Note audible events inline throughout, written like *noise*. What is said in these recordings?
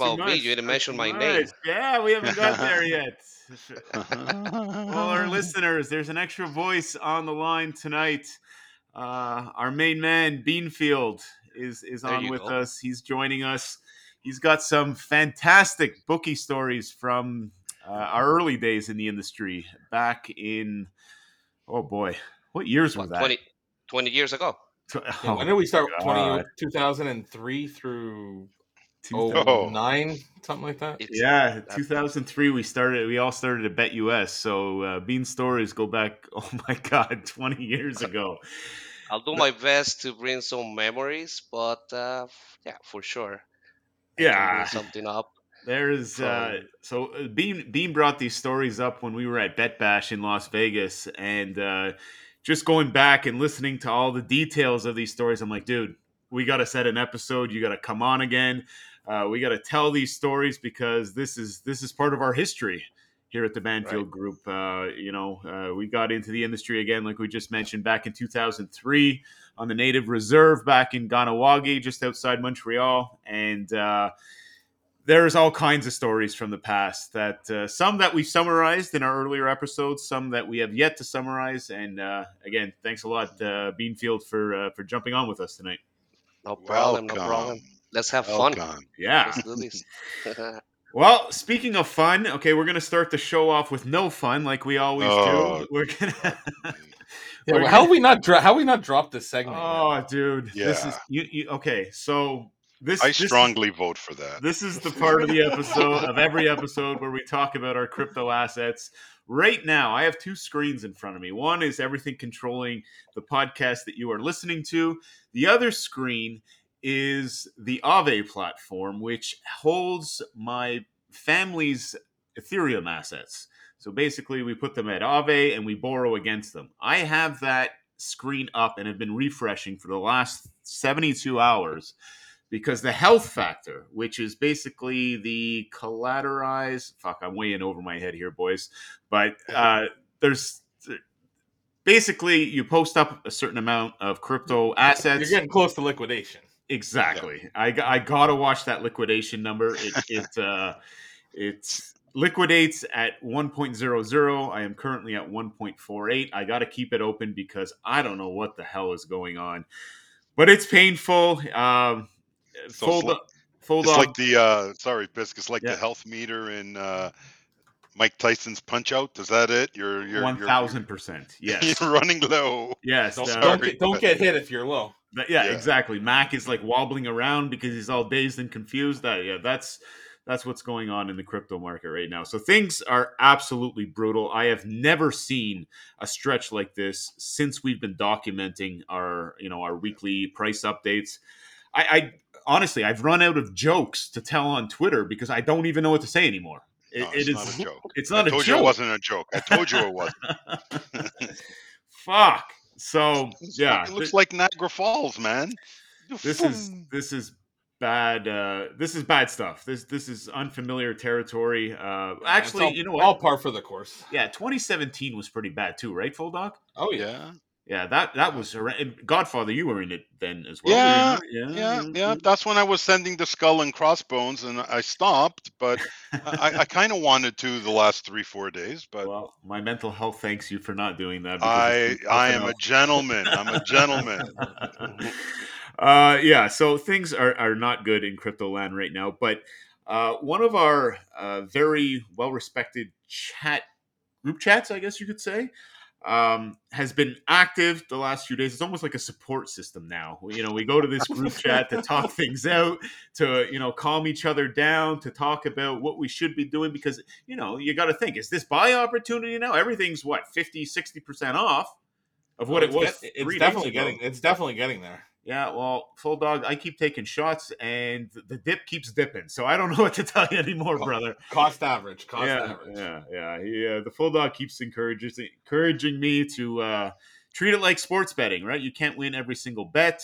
What about me? You didn't mention my name. Yeah, we haven't got there *laughs* yet. well, our *laughs* listeners, there's an extra voice on the line tonight. Uh, our main man, Beanfield, is is on with go. us. He's joining us. He's got some fantastic bookie stories from uh, our early days in the industry back in, oh boy, what years was that? 20, 20 years ago. Tw- Yeah, oh, when did we start? 20, 2003 through two- Oh. 09, something like that? It's, Yeah, 2003 we started we all started at BetUS. So uh, Bean stories go back *laughs* oh my god, 20 years *laughs* ago. I'll do my best to bring some memories, but uh, yeah, for sure. I Yeah. something up. There's uh so uh, Bean Bean brought these stories up when we were at Bet Bash in Las Vegas and uh just going back and listening to all the details of these stories I'm like, dude, we got to set an episode. You got to come on again. Uh, we got to tell these stories because this is this is part of our history here at the Banfield Group. Uh, you know, uh, we got into the industry again, like we just mentioned, back in 2003 on the Native Reserve back in Kahnawake, just outside Montreal, and uh, there's all kinds of stories from the past that uh, some that we summarized in our earlier episodes, some that we have yet to summarize. And uh, again, thanks a lot, uh, Beanfield, for uh, for jumping on with us tonight. No problem, no problem. Let's have oh, fun. welcome. Yeah. Let's. *laughs* Well, speaking of fun, okay, we're gonna start the show off with no fun, like we always Oh. do. *laughs* We're gonna. *laughs* Yeah, We're well, how have we not dro- how we not drop this segment? yet? oh, dude, this is Yeah. you, you. Okay, so this I this is- strongly vote for that. This is the part of the episode of every episode where we talk about our crypto assets. Right now, I have two screens in front of me. One is everything controlling the podcast that you are listening to. The other screen is the Aave platform, which holds my family's Ethereum assets. So basically, we put them at Aave and we borrow against them. I have that screen up and have been refreshing for the last 72 hours because the health factor, which is basically the collateralized, fuck, I'm way in over my head here, boys, but *laughs* uh, there's basically you post up a certain amount of crypto assets. You're getting close to liquidation. Exactly. I I gotta watch that liquidation number. It it *laughs* uh, it liquidates at 1.00. I am currently at 1.48. I gotta keep it open because I don't know what the hell is going on, but it's painful. Um, So fold it's like- up, fold It's up. like the uh sorry, Bisk, it's like Yeah. the health meter in uh Mike Tyson's punch out. Is that it? You're you're thousand percent. *laughs* You're, Yes. running low. yes. Don't, *laughs* uh, don't, get, don't get hit if you're low. But yeah, Yeah. exactly. Mac is like wobbling around because he's all dazed and confused. That yeah, that's that's what's going on in the crypto market right now. So things are absolutely brutal. I have never seen a stretch like this since we've been documenting our you know our weekly price updates. I, I honestly I've run out of jokes to tell on Twitter because I don't even know what to say anymore. It, No, it it's not a joke. *laughs* it's I not a told you it wasn't a joke. I told you it wasn't. *laughs* Fuck. So It's- yeah, It looks th- like Niagara Falls, man. this is this is bad uh this is bad stuff this this is unfamiliar territory uh actually all, you know what all par for the course. yeah 2017 was pretty bad too right full dog Oh yeah. Yeah. yeah that that was godfather you were in it then as well Yeah, you? Yeah, yeah. That's when I was sending the skull and crossbones, and I stopped. But I, I *laughs* kind of wanted to the last three, four days. But well my mental health thanks you for not doing that I, I am a gentleman. I'm a gentleman. *laughs* uh, yeah, so things are, are not good in crypto land right now. But uh, one of our uh, very well respected chat group chats, I guess you could say, um, has been active the last few days. It's almost like a support system now. You know, we go to this group *laughs* chat to talk things out, to you know, calm each other down, to talk about what we should be doing because you know, you got to think: is this buy opportunity now? Everything's what 50, 60 percent off of what Well, it was. it's, get- it's definitely getting it's definitely getting there. Yeah, well, full dog, I keep taking shots and the dip keeps dipping. So I don't *laughs* know what to tell you anymore, brother. Cost average, cost yeah, average. yeah, yeah. He, uh, the full dog keeps encouraging encouraging me to uh, treat it like sports betting, right? You can't win every single bet,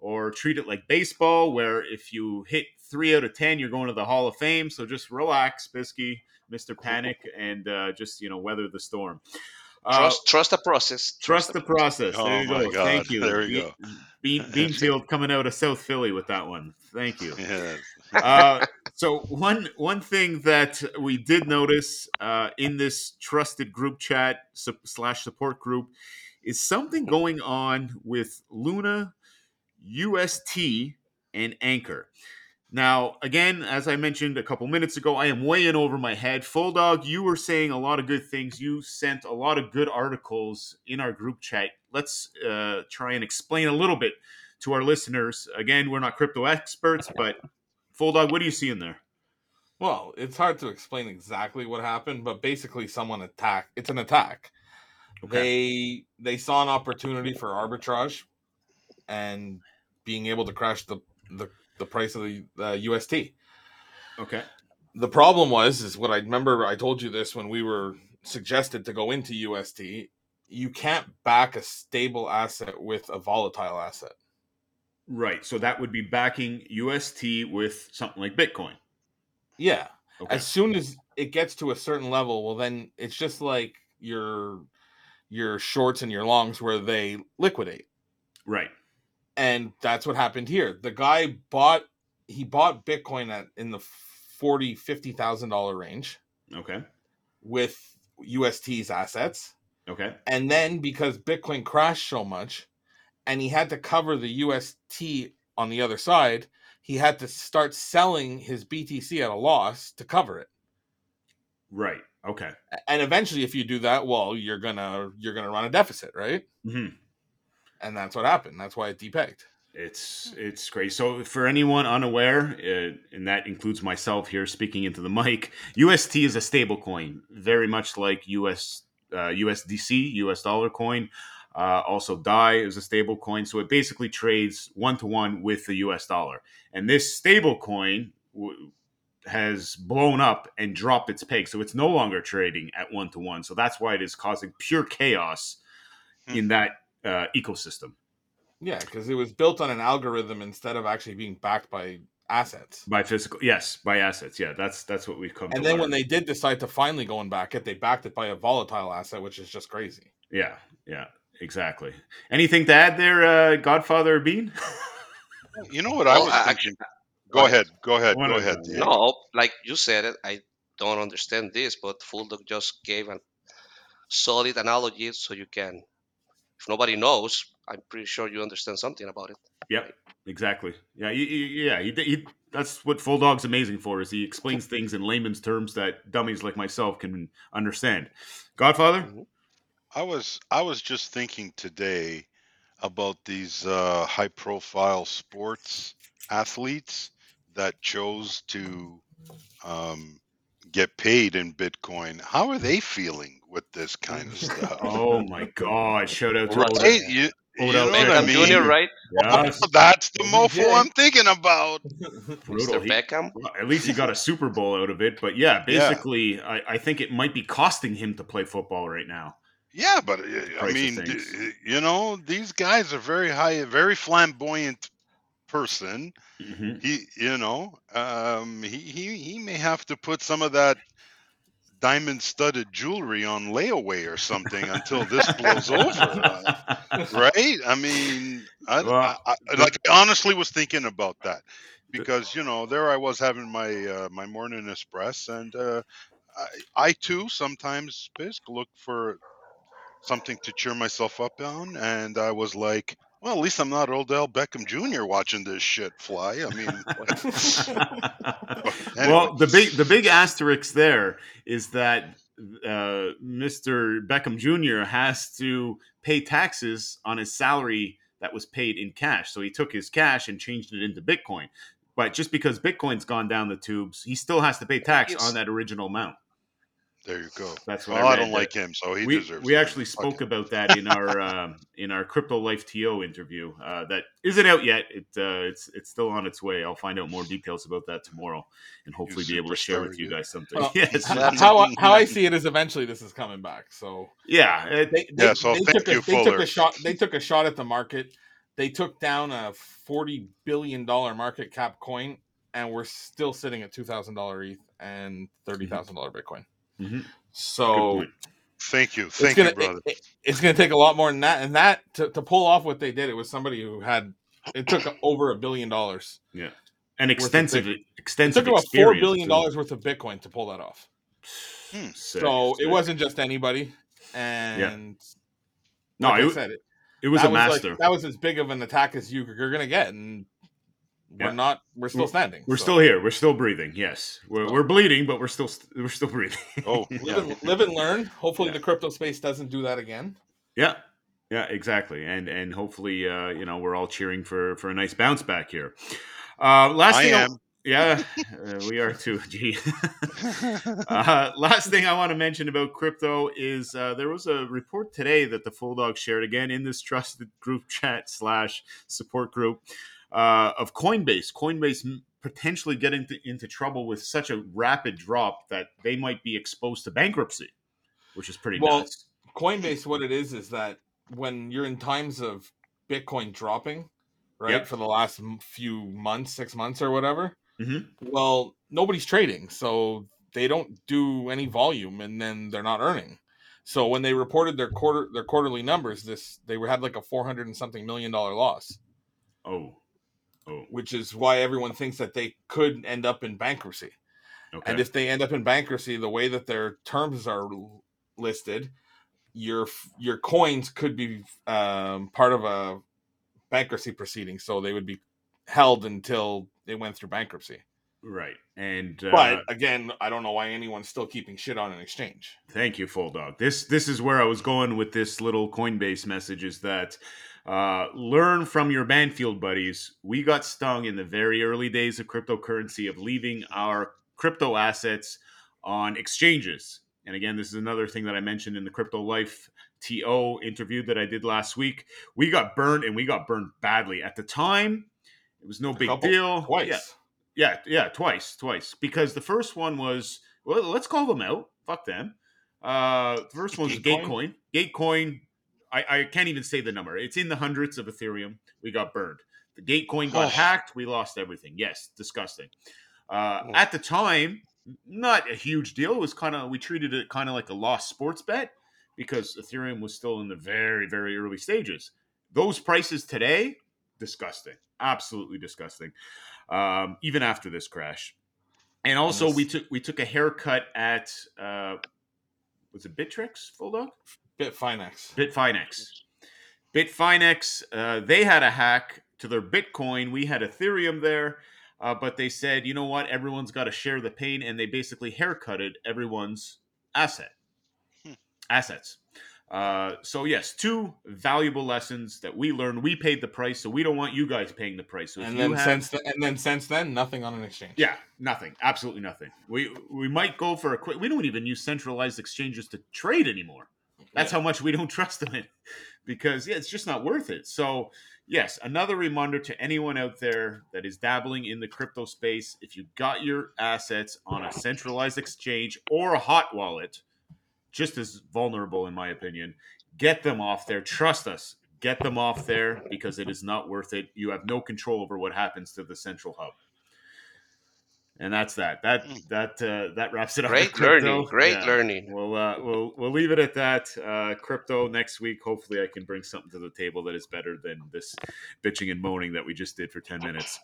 or treat it like baseball, where if you hit three out of ten, you're going to the Hall of Fame. So just relax, Bisky, Mister *laughs* Panic, and uh, just you know weather the storm. Uh, Trust, trust the process. Trust the process. Oh there you my go. God, Thank you. there you go. Bean, *laughs* Beanfield coming out of South Philly with that one. Thank you. *laughs* Yes. Uh, so one one thing that we did notice uh, in this trusted group chat su- slash support group is something going on with Luna, UST, and Anchor. Now, again, as I mentioned a couple minutes ago, I am way in over my head. Full Dog, you were saying a lot of good things. You sent a lot of good articles in our group chat. Let's uh, try and explain a little bit to our listeners. Again, we're not crypto experts, but Full Dog, what do you see in there? Well, it's hard to explain exactly what happened, but basically someone attacked. It's an attack. They they saw an opportunity for arbitrage and being able to crash the the, the price of the uh, UST. Okay. The problem was is what I remember I told you this when we were suggested to go into UST, you can't back a stable asset with a volatile asset. Right. So that would be backing UST with something like Bitcoin. Yeah. Okay. as soon as it gets to a certain level well then it's just like your your shorts and your longs where they liquidate right. And that's what happened here the guy bought he bought bitcoin at in the 40 50 thousand dollar range Okay. with ust's assets Okay. and then because bitcoin crashed so much and he had to cover the ust on the other side he had to start selling his btc at a loss to cover it Right. Okay. and eventually if you do that well you're gonna you're gonna run a deficit right hmm and that's what happened that's why it depegged It's it's great. So for anyone unaware, uh, and that includes myself here speaking into the mic, UST is a stable coin, very much like US uh, USDC, US dollar coin. Uh, also, DAI is a stable coin, so it basically trades one to one with the US dollar. And this stable coin w- has blown up and dropped its peg, so it's no longer trading at one to one. So that's why it is causing pure chaos Hmm. in that uh, ecosystem. yeah because it was built on an algorithm instead of actually being backed by assets by physical yes by assets yeah that's that's what we've come and to then when they did decide to finally go and back it they backed it by a volatile asset which is just crazy yeah yeah exactly anything to add there uh godfather bean *laughs* You know what I was I- thinking? Go ahead. Go ahead. Go ahead. them, No, like you said it, I don't understand this, but Full Dog just gave a solid analogy so you can. If nobody knows, I'm pretty sure you understand something about it. yep exactly. Yeah he, he- yeah he, he, that's what full dog's amazing for is he explains *laughs* things in layman's terms that dummies like myself can understand. Godfather? I was I was just thinking today about these uh, high profile sports athletes that chose to um, get paid in Bitcoin. How are they feeling with this *laughs* kind of stuff? oh my god shout out to Right. Odell. Right? You, you Odell know what I mean? Jr., right? Yes, *laughs* That's the OBJ. mofo I'm thinking about. *laughs* brutal. Mr. Beckham. Well, at least he got a Super Bowl out of it. But yeah, Yeah. basically, I, I think it might be costing him to play football right now. Yeah, but uh, I mean, you know, these guys are very high, very flamboyant person. hmm He, you know, um, he, he he may have to put some of that diamond studded jewelry on layaway or something until this blows over, uh, *laughs* right? I mean, I, Well, I, I like I honestly was thinking about that because you know there I was having my uh, my morning espresso and uh, I, I too sometimes look for something to cheer myself up on and I was like. Well, at least I'm not Odell Beckham Jr. watching this shit fly. I mean, *laughs* well, the big the big asterisk there is that uh, Mr. Beckham Jr. has to pay taxes on his salary that was paid in cash. So he took his cash and changed it into Bitcoin. But just because Bitcoin's gone down the tubes, he still has to pay tax on that original amount. There you go. That's what Well, I, I, don't like him, so he we, deserves. we it. actually spoke him. about that in our *laughs* um, in our Crypto Life TO interview uh, that isn't out yet it uh, it's it's still on its way i'll find out more details about that tomorrow and hopefully be able to share with you you. guys something Well, *laughs* yes *laughs* h- how I- how I see it is eventually this is coming back. So yeah it- they, they, Yeah, so they thank took a, you, they took a shot. They took a shot at the market. They took down a forty billion dollar market cap coin, and we're still sitting at two thousand dollar ETH and thirty thousand dollar Bitcoin. Mhm. So. Thank you, thank gonna you, brother. it- it- it's gonna take a lot more than that. And that to, to pull off what they did, it was somebody who had it took over a billion dollars. Yeah. An of extensive It extensive took about four experience, billion too. dollars worth of Bitcoin to pull that off. Hmm. Sick, so it sick. wasn't just anybody. And no like I it, said, it, it was that a like- master that was as big of an attack as you, you're gonna get, and we're Yeah. not. We're still We're- standing. we're so still here we're still breathing yes we're, So- we're bleeding but we're still we're still breathing Oh, *laughs* live, yeah. and, live and learn. Hopefully, Yeah. the crypto space doesn't do that again. Yeah, yeah, exactly, and and hopefully, uh, you know, we're all cheering for for a nice bounce back here. Uh, last I thing, am. *laughs* yeah, uh, we are too. *laughs* Gee. uh, last thing I want to mention about crypto is uh, there was a report today that the Full Dog shared again in this trusted group chat slash support group uh, of Coinbase. Coinbase potentially getting into, into trouble with such a rapid drop that they might be exposed to bankruptcy, which is pretty Well, nuts. Coinbase, what it is, is that when you're in times of Bitcoin dropping, right, Yep. for the last few months, six months or whatever, Mhm. well, nobody's trading, so they don't do any volume, and then they're not earning. So when they reported their quarter their quarterly numbers, this they were had like a four hundred and something million dollar loss, Oh, oh, which is why everyone thinks that they could end up in bankruptcy. okay. And if they end up in bankruptcy, the way that their terms are listed, your your coins could be um, part of a bankruptcy proceeding, so they would be held until they went through bankruptcy. Right. And uh, But again, I don't know why anyone's still keeping shit on an exchange. thank you, Full Dog. This this is where I was going with this little Coinbase message is that uh, learn from your Banfield buddies. We got stung in the very early days of cryptocurrency of leaving our crypto assets on exchanges. And again, this is another thing that I mentioned in the Crypto Life TO interview that I did last week. We got burned and we got burned badly. At the time, it was no A big couple- deal. Twice. Yeah, Yeah, yeah, twice, twice. Because the first one was well, let's call them out. Fuck them. Uh, the first one was Gatecoin? Gatecoin. I, I can't even say the number. It's in the hundreds of Ethereum. We got burned. The Gatecoin got Oh. hacked. We lost everything. Yes, disgusting. Uh, Oh. At the time, not a huge deal. It was kind of we treated it kind of like a lost sports bet because Ethereum was still in the very, very early stages. Those prices today, disgusting, absolutely disgusting. Um, even after this crash, and also we took we took a haircut at uh, was it Bittrex Full Dog? Bitfinex. Bitfinex. Bitfinex, uh, they had a hack to their Bitcoin. We had Ethereum there, uh, but they said, you know what? Everyone's got to share the pain, and they basically haircutted everyone's asset Hmm. assets. Uh, so yes, two valuable lessons that we learned. We paid the price, so we don't want you guys paying the price. So and then have- since the, and then since then, nothing on an exchange. yeah, nothing, absolutely nothing. We we might go for a quick. We don't even use centralized exchanges to trade anymore. That's Yeah. how much we don't *laughs* trust them in, because yeah, it's just not worth it. So yes, another reminder to anyone out there that is dabbling in the crypto space: if you got your assets on a centralized exchange or a hot wallet, just as vulnerable in my opinion, get them off there. Trust us. Get them off there because it is not worth it. You have no control over what happens to the central hub. And that's that. That Mm. that uh, that wraps it up. Great learning. Great Yeah. learning. We'll uh, we'll we'll leave it at that. Uh, crypto next week. Hopefully, I can bring something to the table that is better than this bitching and moaning that we just did for ten minutes.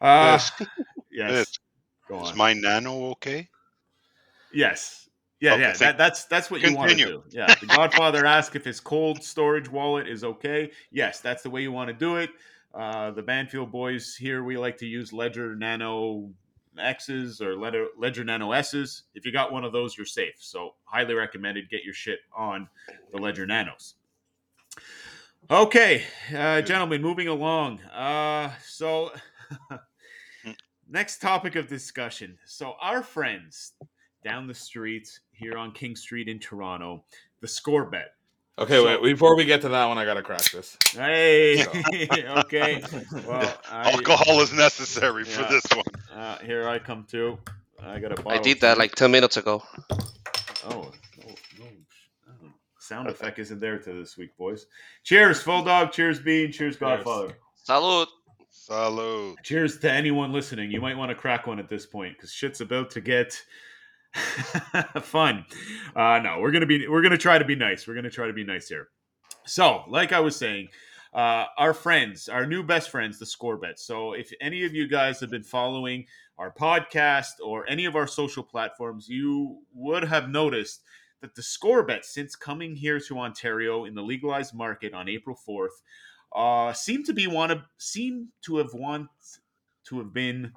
Uh, Yes. *laughs* yes. Yes. Go on. Is my nano okay? Yes. Yeah, Okay, yeah. That, that's that's what you want to do. Yeah. The Godfather asked if his cold storage wallet is okay. Yes, that's the way you want to do it. Uh, the Banfield boys here, we like to use Ledger Nano X's or Ledger, Ledger Nano S's. If you got one of those, you're safe. So highly recommended. Get your shit on the Ledger Nanos. Okay, uh, gentlemen, moving along. Uh, so *laughs* next topic of discussion. So our friends down the street here on King Street in Toronto, the Score Bet. Okay, So- wait. Before we get to that one, I gotta crack this. Hey, *laughs* okay. *laughs* Well, I, Alcohol is necessary for this one. Uh, here I come too. I got a I bottle. did that like 10 minutes ago. Oh, no, no, oh, sound effect isn't there to this week, boys. Cheers, full dog. Cheers, Bean. Cheers, Godfather. Salud. Salud. Cheers to anyone listening. You might want to crack one at this point because shit's about to get *laughs* fun. Uh, no, we're gonna be we're gonna try to be nice. We're gonna try to be nice here. So, like I was saying, uh, our friends, our new best friends, the Score Bet. So, if any of you guys have been following our podcast or any of our social platforms, you would have noticed that the Score Bet, since coming here to Ontario in the legalized market on April fourth, uh, seem to be want to seem to have want to have been.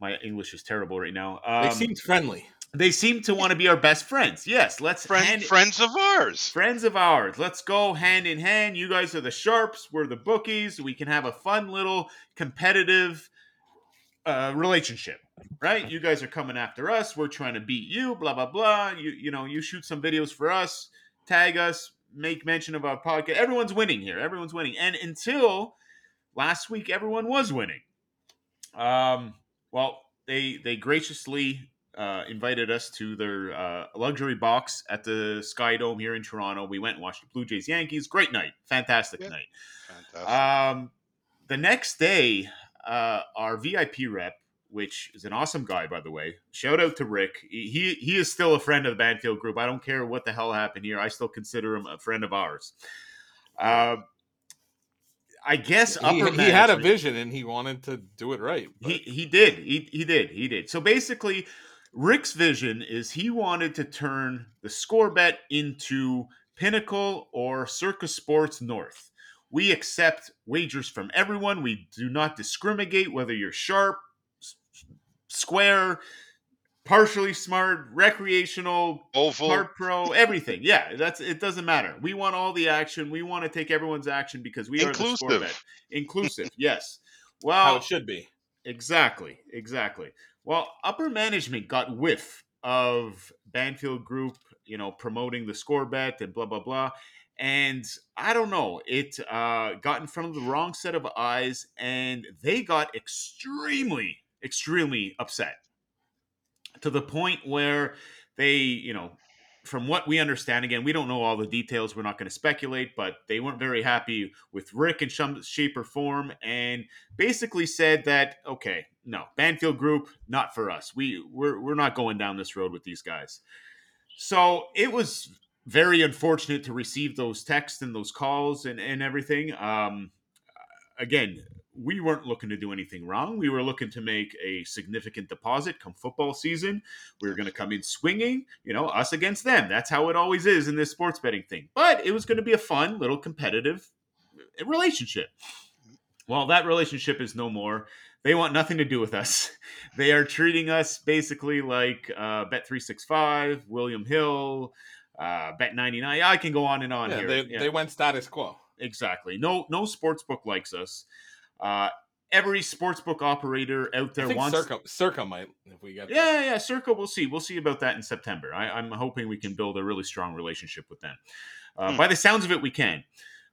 My English is terrible right now. Um, they seemed friendly. They seem to want to be our best friends. Yes, let's Friend, hand- friends of ours. friends of ours. Let's go hand in hand. You guys are the sharps. We're the bookies. We can have a fun little competitive uh, relationship, right? You guys are coming after us. We're trying to beat you. Blah blah blah. You you know you shoot some videos for us. Tag us. Make mention of our podcast. Everyone's winning here. Everyone's winning. And until last week, everyone was winning. Um. Well, they they graciously uh, invited us to their uh, luxury box at the Sky Dome here in Toronto. We went and watched the Blue Jays Yankees. Great night, fantastic Yeah. night. Fantastic. Um, the next day, uh, our VIP rep, which is an awesome guy, by the way. Shout out to Rick. He he, is still a friend of the Banfield Group. I don't care what the hell happened here. I still consider him a friend of ours. Uh, I guess He, upper he had a vision and he wanted to do it right. but- he he did. He he did. He did. So basically, Rick's vision is he wanted to turn the score bet into Pinnacle or Circa Sports North. We accept wagers from everyone. We do not discriminate whether you're sharp, square, partially smart, recreational, Oval. part pro, everything. Yeah, that's it. Doesn't matter. We want all the action. We want to take everyone's action because we are the score Inclusive. bet. *laughs* Inclusive. yes. how it should be. Exactly, exactly. Well, upper management got whiff of Banfield Group, you know, promoting the score bet and blah blah blah. And I don't know, it uh, got in front of the wrong set of eyes, and they got extremely, extremely upset to the point where they, you know, from what we understand, again, we don't know all the details. We're not going to speculate, but they weren't very happy with Rick in some shape or form, and basically said that okay, no, Banfield Group, not for us. We we're we're not going down this road with these guys. So it was very unfortunate to receive those texts and those calls and and everything. Um, again, we weren't looking to do anything wrong. We were looking to make a significant deposit come football season. We were going to come in swinging, you know, us against them. That's how it always is in this sports betting thing. But it was going to be a fun little competitive relationship. Well, that relationship is no more. They want nothing to do with us. *laughs* They are treating us basically like uh, Bet365, William Hill, uh, Bet99. I can go on and on Yeah, here. they, Yeah they went status quo. exactly. No, no sports book likes us. Uh, every sports book operator out there wants. Circa, Circa might if we get Yeah, yeah, yeah, Circa. We'll see. We'll see about that in September. I, I'm hoping we can build a really strong relationship with them. Uh, Hmm. By the sounds of it, we can.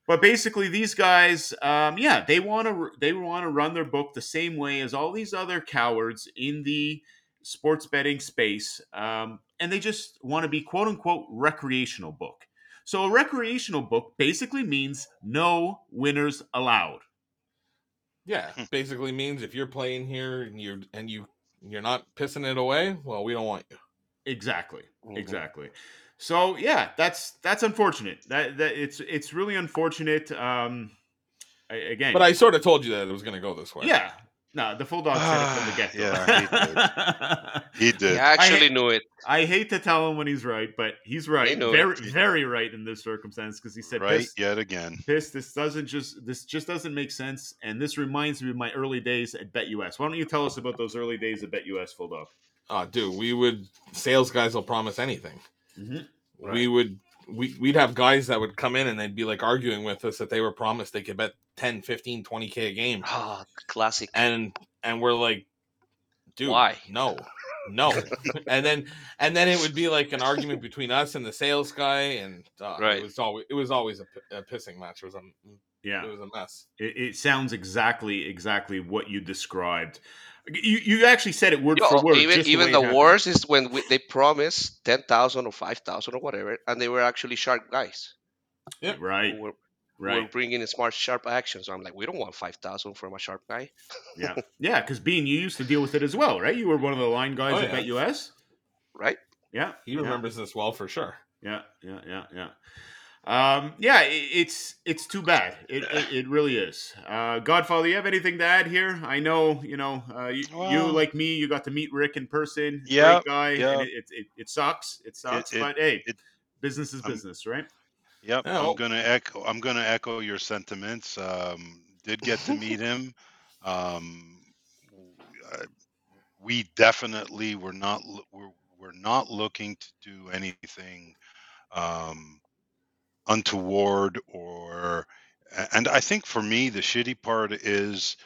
But basically, these guys, um, yeah, they want to they want to run their book the same way as all these other cowards in the sports betting space, um, and they just want to be quote unquote recreational book. So a recreational book basically means no winners allowed. Yeah, Hmm. basically means if you're playing here and you're and you you're not pissing it away, well, we don't want you. Exactly. Mhm. Exactly. So yeah, that's that's unfortunate. That that it's it's really unfortunate. Um, a- again, But I sort of told you that it was going to go this way. yeah, No, the full dog said it from the *sighs* get go. yeah, He did. *laughs* He actually hate- knew it. I hate to tell him when he's right, but he's right. know Very, it. very right in this circumstance because he said, right "Piss, yet again. piss, this doesn't just this just doesn't make sense." And this reminds me of my early days at BetUS. Why don't you tell us about those early days at BetUS, Full Dog? Oh, dude, we would sales guys will promise anything. Mhm. We would we, we'd have guys that would come in and they'd be like arguing with us that they were promised they could bet 10, 15, 20k a game. Ah, classic. And and we're like, dude, Why? No. No. *laughs* and then and then it would be like an argument between us and the sales guy and uh, Right. it was always it was always a, a pissing match. It was a Yeah, it was a mess. it, it sounds exactly exactly what you described. You you actually said it word Yo, for word. even just even way it the worst is when we, they promise ten thousand or five thousand or whatever, and they were actually sharp guys Right, who were, who were right. bringing in smart sharp actions. I'm like, we don't want five thousand from a sharp guy. Yeah, *laughs* yeah. Because Bean, you used to deal with it as well, right? You were one of the line guys Oh, at yeah. BetUS. right? Yeah, He yeah. remembers this well for sure. Yeah, yeah, yeah, yeah. Um, yeah, i it's it's too bad. It, it, *sighs* it really is. Uh, Godfather, you have anything to add here? I know, you know, uh, you, you like me, you got to meet Rick in person. Yeah, great guy. yeah. And it, it, it, it sucks. It sucks, it- but hey, it- business is I'm- business, right? Yep, Yeah, well- I'm gonna echo. I'm gonna echo your sentiments. Um, did get to meet him. *laughs* Um, we definitely were not. We're, we're not looking to do anything um, untoward or. And I think for me, the shitty part is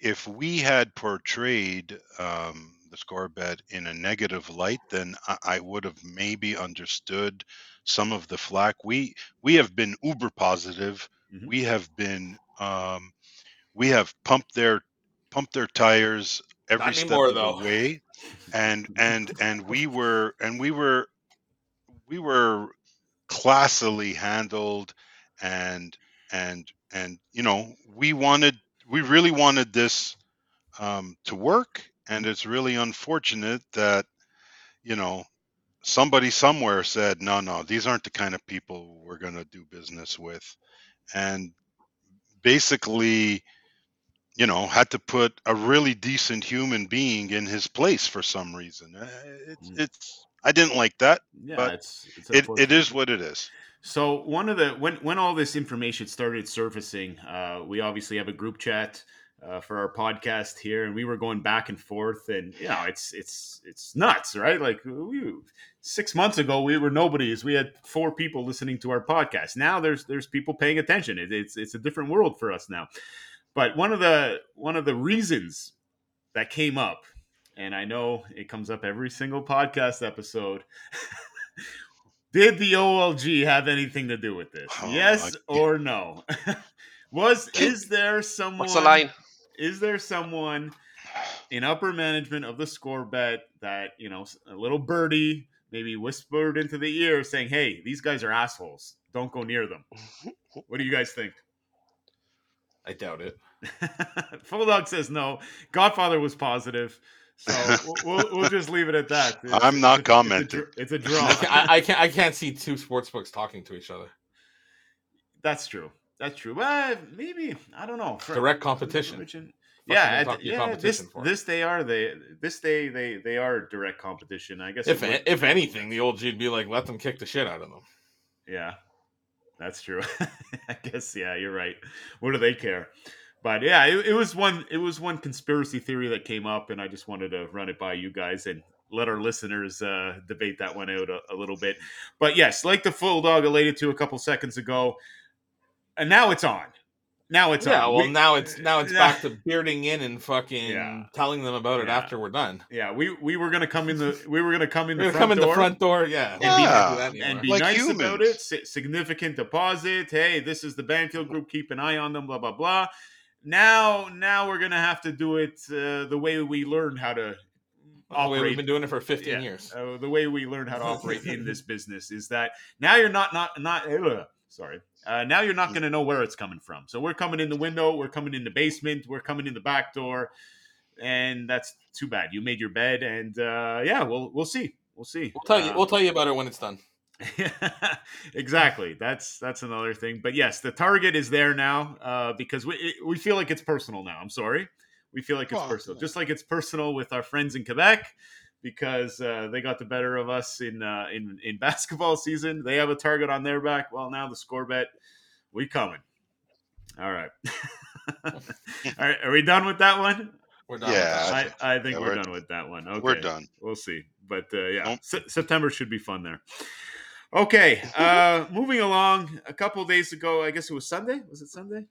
if we had portrayed um, the score bet in a negative light, then I, I would have maybe understood some of the flack. We we have been uber positive. Mhm. We have been um, we have pumped their pumped their tires every Not step anymore, of though. the way, and and and we were and we were we were classily handled and and and you know we wanted we really wanted this um, to work. And it's really unfortunate that you know somebody somewhere said no no these aren't the kind of people we're going to do business with. And basically you know had to put a really decent human being in his place for some reason. Uh, it's, Mm. it's i didn't like that Yeah, But it's, it's it, it is what it is So one of the when when all this information started surfacing, uh, we obviously have a group chat uh, for our podcast here, and we were going back and forth, and you know, it's it's it's nuts, right? Like we, six months ago, we were nobodies. We had four people listening to our podcast. Now there's there's people paying attention. It, it's it's a different world for us now. But one of the one of the reasons that came up, and I know it comes up every single podcast episode. *laughs* Did the OLG have anything to do with this? Oh, yes I- or no? *laughs* Was is there someone? What's the line? Is there someone in upper management of the score bet that you know a little birdie maybe whispered into the ear saying, "Hey, these guys are assholes. Don't go near them." *laughs* what do you guys think? I doubt it. Full Dog says no. Godfather was positive. So we'll, we'll, we'll just leave it at that. It's- I'm not it's a- it's a It's a, *laughs* I draw. can't, I, I can't I can't see two sports books talking to each other. That's true. That's true. Well, maybe I don't know. For- Direct competition. Competition. Fuck Yeah, at- talk to your yeah. This this they are they this day they they are direct competition. I guess. If would- if anything, the OLG'd be like, let them kick the shit out of them. yeah, that's true. *laughs* I guess yeah, you're right. What do they care? But yeah, it, it was one it was one conspiracy theory that came up, and I just wanted to run it by you guys and let our listeners uh, debate that one out a, a little bit. But yes, like the full dog alluded to a couple seconds ago, and now it's on. Now it's yeah, on. well We- now it's now it's Yeah. *laughs* back to bearding in and fucking Yeah. telling them about it Yeah. after we're done. Yeah, we we were gonna come in the we were gonna come in We're the gonna front come in door the front door, yeah. And be- we can't do Yeah. and be Like nice about it. Si- significant deposit. Hey, this is the Banfield Group. Keep an eye on them. Blah blah blah. Now now we're gonna have to do it uh, the way we learned how to Oh, operate. we've been doing it for 15 Yeah. years. Uh, the way we learned how to operate in this *laughs* business is that now you're not not not ugh, sorry. Uh, now you're not going to know where it's coming from. So we're coming in the window, we're coming in the basement, we're coming in the back door, and that's too bad. You made your bed, and uh, yeah, we'll we'll see, we'll see. We'll tell you Uh, we'll tell you about it when it's done. *laughs* exactly. That's that's another thing. But yes, the target is there now uh, because we we feel like it's personal now. I'm sorry, we feel like it's Well, personal, yeah. just like it's personal with our friends in Quebec because uh, they got the better of us in uh, in in *laughs* basketball season. They have a target on their back. Well, now the score bet, we coming. All right. *laughs* All right. Are we done with that one? We're done. Yeah, I, I think Yeah, we're, we're- done with that one. Okay. We're done. We'll see. But uh, yeah, Nope. Se- September should be fun there. Okay. *laughs* Uh, moving along. A couple of days ago, I guess it was Sunday. Was it Sunday?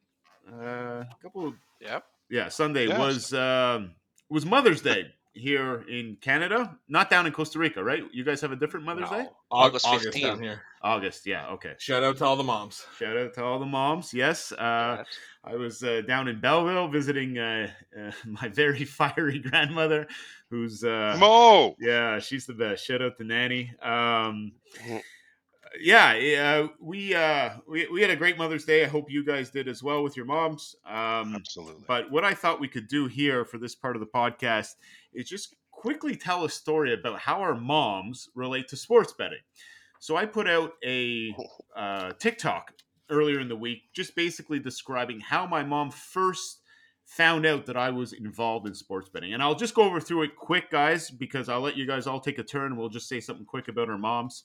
Uh, a couple. Of, Yep. yeah, Sunday Yes. was um, was Mother's Day here in Canada, not down in Costa Rica, right? You guys have a different Mother's Day? No. August, August August 15. down here. August. Yeah. Okay. Shout out to all the moms. Shout out to all the moms. Yes. Uh, Yes. I was uh, down in Belleville visiting uh, uh, *laughs* my very fiery grandmother, who's uh, Mo. yeah, she's the best. Shout out to Nanny. Um, Mhm. Yeah, uh, we, uh, we we had a great Mother's Day. I hope you guys did as well with your moms. Um, Absolutely. but what I thought we could do here for this part of the podcast is just quickly tell a story about how our moms relate to sports betting. So I put out a uh, TikTok earlier in the week, just basically describing how my mom first found out that I was involved in sports betting. And I'll just go over through it quick, guys, because I'll let you guys all take a turn. We'll just say something quick about our moms.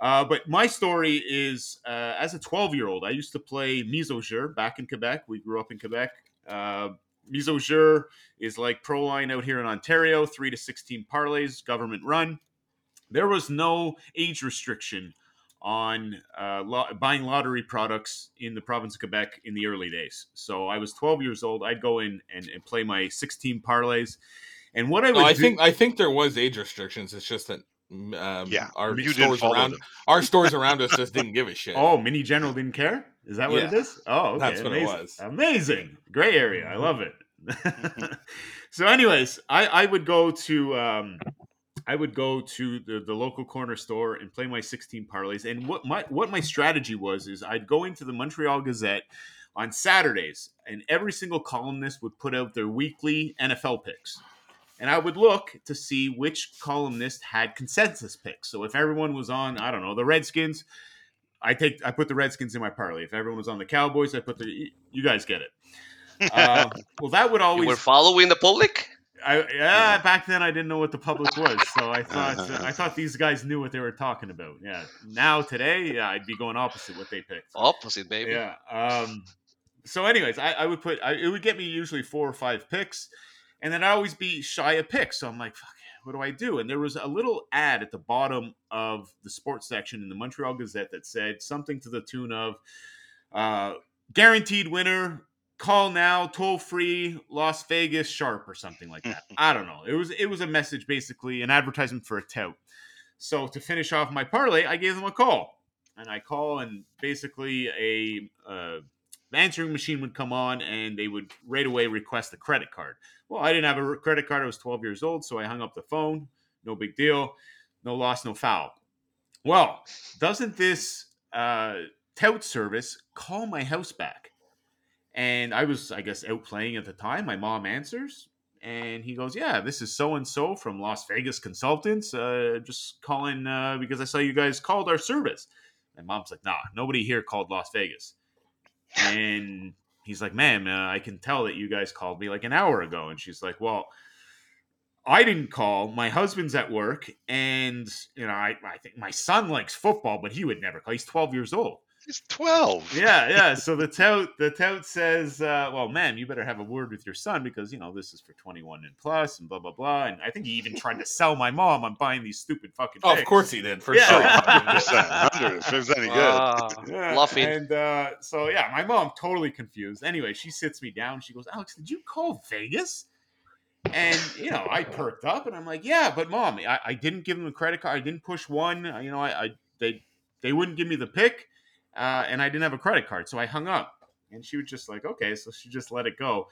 Uh, but my story is uh, as a 12 year old, I used to play mise au jeu back in Quebec. We grew up in Quebec. Uh, mise au jeu is like pro line out here in Ontario, three to 16 parlays, government run. There was no age restriction on uh, lo- buying lottery products in the province of Quebec in the early days. So I was 12 years old. I'd go in and, and play my 16 parlays. And what I would I do- think I think there was age restrictions. It's just that um, yeah, our you didn't stores around them. our stores *laughs* around us just didn't give a shit. Oh, Mini General didn't care? Is that what it Yeah. is? Oh, okay. That's what it Amazing. was. Amazing. Gray area. I love it. *laughs* so, anyways, I, I would go to um, I would go to the, the local corner store and play my 16 parlays. And what my what my strategy was is I'd go into the Montreal Gazette on Saturdays, and every single columnist would put out their weekly NFL picks. And I would look to see which columnist had consensus picks. So if everyone was on, I don't know, the Redskins, I take I put the Redskins in my parlay. If everyone was on the Cowboys, I put the you guys get it. Uh, *laughs* well, that would You always were following the public? I yeah, back then I didn't know what the public was, so I *laughs* thought uh, I thought these guys knew what they were talking about. Yeah. Now today, yeah, I'd be going opposite what they picked. Opposite, baby. Yeah. Um. So, anyways, I, I would put I, it would get me usually four or five picks, and then I always be shy of picks. So I'm like, fuck, what do I do? And there was a little ad at the bottom of the sports section in the Montreal Gazette that said something to the tune of, uh, "Guaranteed winner." Call now, toll free, Las Vegas sharp or something like that. *laughs* I don't know. It was it was a message basically, an advertisement for a tout. So to finish off my parlay, I gave them a call, and I call, and basically a uh, answering machine would come on, and they would right away request a credit card. Well, I didn't have a credit card; I was 12 years old, so I hung up the phone. No big deal, no loss, no foul. Well, doesn't this uh, tout service call my house back? And I was, I guess, out playing at the time. My mom answers, and he goes, "Yeah, this is so and so from Las Vegas Consultants. Uh, just calling uh, because I saw you guys called our service." My mom's like, "Nah, nobody here called Las Vegas." And he's like, "Ma'am, uh, I can tell that you guys called me like an hour ago." And she's like, "Well." I didn't call. My husband's at work, and you know, I, I think my son likes football, but he would never call. He's twelve years old. He's twelve. Yeah, yeah. So the tout the tout says, uh, "Well, ma'am, you better have a word with your son because you know this is for twenty one and plus and blah blah blah." And I think he even tried to sell my mom on buying these stupid fucking. Oh, of course he did for Yeah. sure. *laughs* Hundred percent. Hundred. If it was any good. Ah, *laughs* Yeah, Bluffing. And uh, so yeah, my mom totally confused. Anyway, she sits me down. She goes, "Alex, did you call Vegas?" And you know, I perked up and I'm like, "Yeah, but mom, I, I didn't give him a credit card. I didn't push one. Uh, You know, I, I they they wouldn't give me the pick, uh, and I didn't have a credit card, so I hung up." And she was just like, "Okay," so she just let it go.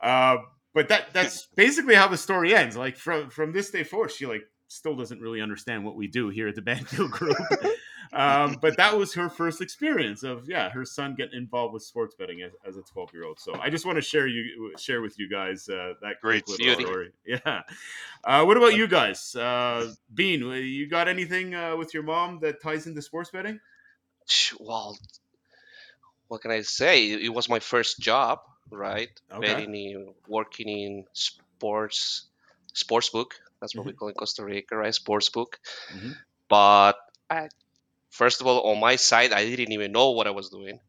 Uh, but that that's *laughs* basically how the story ends. Like from from this day forward, she like still doesn't really understand what we do here at the *laughs* Banfield Group. *laughs* um, but that was her first experience of yeah, her son getting involved with sports betting as, as a twelve year old. So I just want to share you share with you guys uh, that Great story. story. Yeah. Uh, what about you guys? Uh, Bean, you got anything uh, with your mom that ties into sports betting? Well, what can I say? It was my first job right? Okay. Betting in, working in sports, sports book. That's what we call in Costa Rica, right? Sports book. Mhm. But I, first of all, on my side, I didn't even know what I was doing.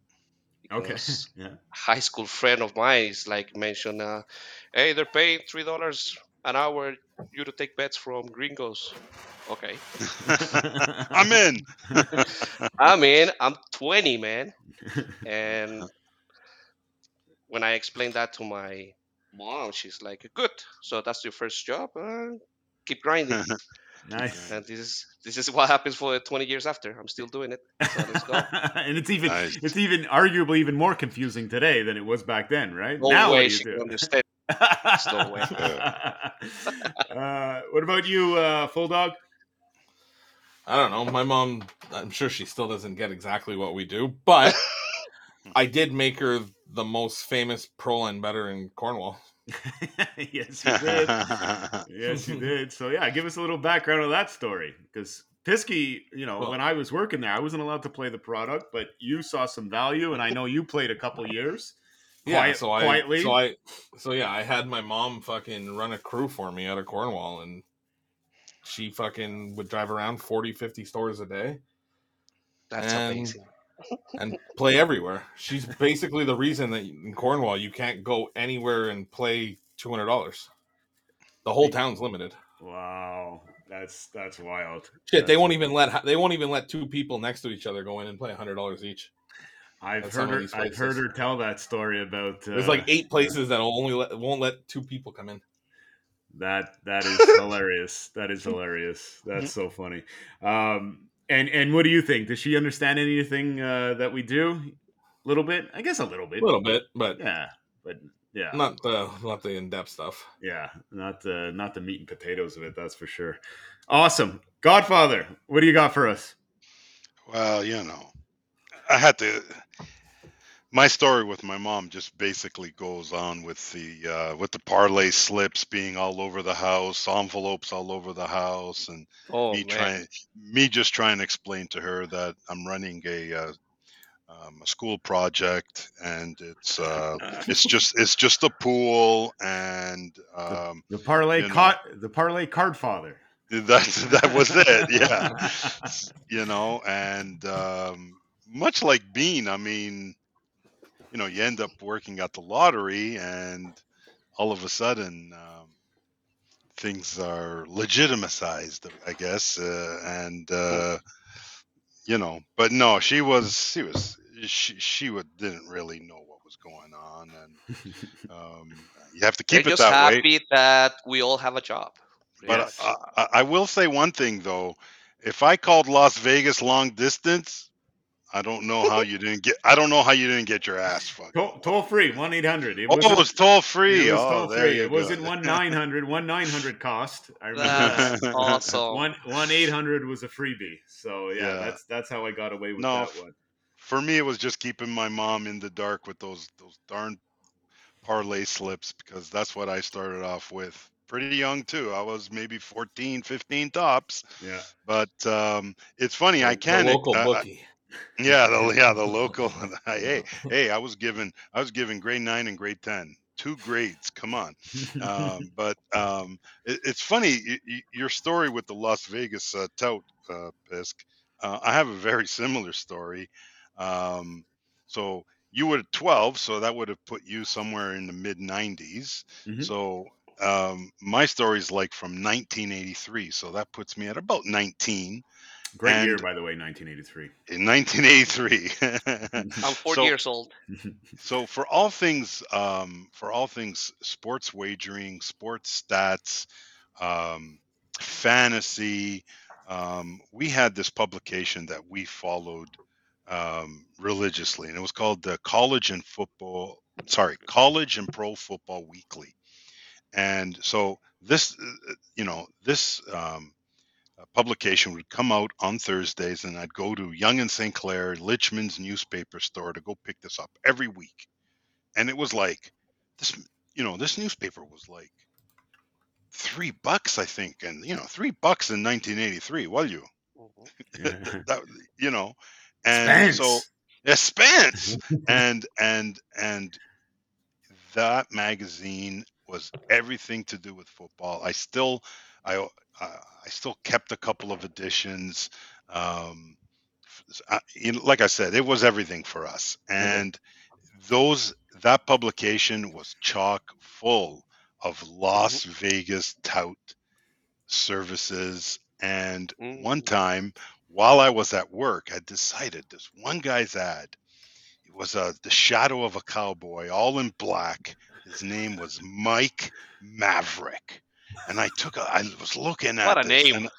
Okay. *laughs* yeah. high school friend of mine is like mentioned, uh, hey, they're paying three dollars an hour you to take bets from gringos. Okay, I'm in. I'm in. I'm 20, man, and *laughs* when I explained that to my mom, she's like, "Good, so that's your first job. Uh, keep grinding." *laughs* nice. and this is this is what happens for 20 years after. I'm still doing it. So let's go. *laughs* and it's even Nice. it's even arguably even more confusing today than it was back then, right? No now what way you she do? can understand. No way. *laughs* uh, what about you, uh, Full Dog? I don't know. My mom, I'm sure she still doesn't get exactly what we do, but *laughs* I did make her the most famous pro line better in Cornwall. *laughs* yes, you did. yes, you did. So yeah, give us a little background on that story because Pisky, you know, Well- when I was working there, I wasn't allowed to play the product, but you saw some value, and I know you played a couple years. Yeah, Quiet- so I, quietly. so I, so yeah, I had my mom fucking run a crew for me out of Cornwall, and she fucking would drive around 40, 50 stores a day That's And- amazing. *laughs* and play everywhere. She's basically the reason that in Cornwall you can't go anywhere and play two hundred dollars. The whole town's limited. Wow, that's that's wild. Shit, they won't even let they won't even let two people next to each other go in and play hundred dollars each. I've at heard her. these I've heard her tell that story about. Uh, There's like eight places that only let, won't let two people come in. That that is *laughs* hilarious. That is hilarious. That's so funny. Um, and and what do you think? Does she understand anything uh, that we do? A little bit, I guess. A little bit. A little bit, but Yeah, but yeah, not the not the in depth stuff. yeah, not the not the meat and potatoes of it. That's for sure. Awesome, Godfather. What do you got for us? Well, you know, I had to. My story with my mom just basically goes on with the uh, with the parlay slips being all over the house, envelopes all over the house, and Oh me man, trying me just trying to explain to her that I'm running a uh, um, a school project and it's uh, it's *laughs* just it's just a pool and um, The parlay you know. caught the parlay card father. that that was it yeah *laughs* you know and um, much like Bean I mean you know you end up working at the lottery and all of a sudden um, things are legitimized I guess uh, and uh, you know but no she was she was she she would, didn't really know what was going on and *laughs* um, you have to they're keep it just that way happy that we all have a job. but Yes. I, I, I will say one thing though, if I called Las Vegas long distance, I don't know how you didn't get. I don't know how you didn't get your ass fucked. Toll, toll free one eight hundred. It Oh, wasn't- it was toll free. It was oh, toll free. It go. wasn't one nine hundred. One nine hundred cost. I remember that. That's *laughs* awesome. one one eight hundred was a freebie. So yeah, Yeah. that's that's how I got away with No, that one. For me, it was just keeping my mom in the dark with those those darn parlay slips because that's what I started off with. Pretty young too. I was maybe 14, 15 tops. Yeah. But um, it's funny. I The can local I- I- bookie. Yeah, the yeah the *laughs* local. *laughs* hey, hey, I was given I was given grade nine and grade ten, two grades. Come on, *laughs* um, but um, it, it's funny y- your story with the Las Vegas uh, tout uh, Pisk. Uh, I have a very similar story. Um, so you were 12, so that would have put you somewhere in the mid 90s. Mhm. So um, my story is like from 1983, so that puts me at about 19 Great year, by the way, 1983. in 1983. *laughs* *laughs* I'm 40 So- years old. *laughs* so for all things um, for all things sports wagering sports stats um, fantasy um, we had this publication that we followed um, religiously and it was called the college and football sorry college and pro football weekly and so this uh, you know this um, publication would come out on Thursdays, and I'd go to Yonge and St. Clair, Lichtman's newspaper store to go pick this up every week. And it was like this, you know, this newspaper was like three bucks, I think, and you know, three bucks in 1983. Well, you *laughs* Mhm. that you know, and so Spence. yeah, Spence, *laughs* and and and that magazine was everything to do with football. I still, I, uh, I still kept a couple of editions. Um, I- you know, like I said, it was everything for us, and those that publication was chock full of Las Vegas tout services. And one Mm. time, while I was at work, I decided this one guy's ad. It was uh, the shadow of a cowboy, all in black. His name was Mike Maverick. And I took a, I was looking at What a this, name.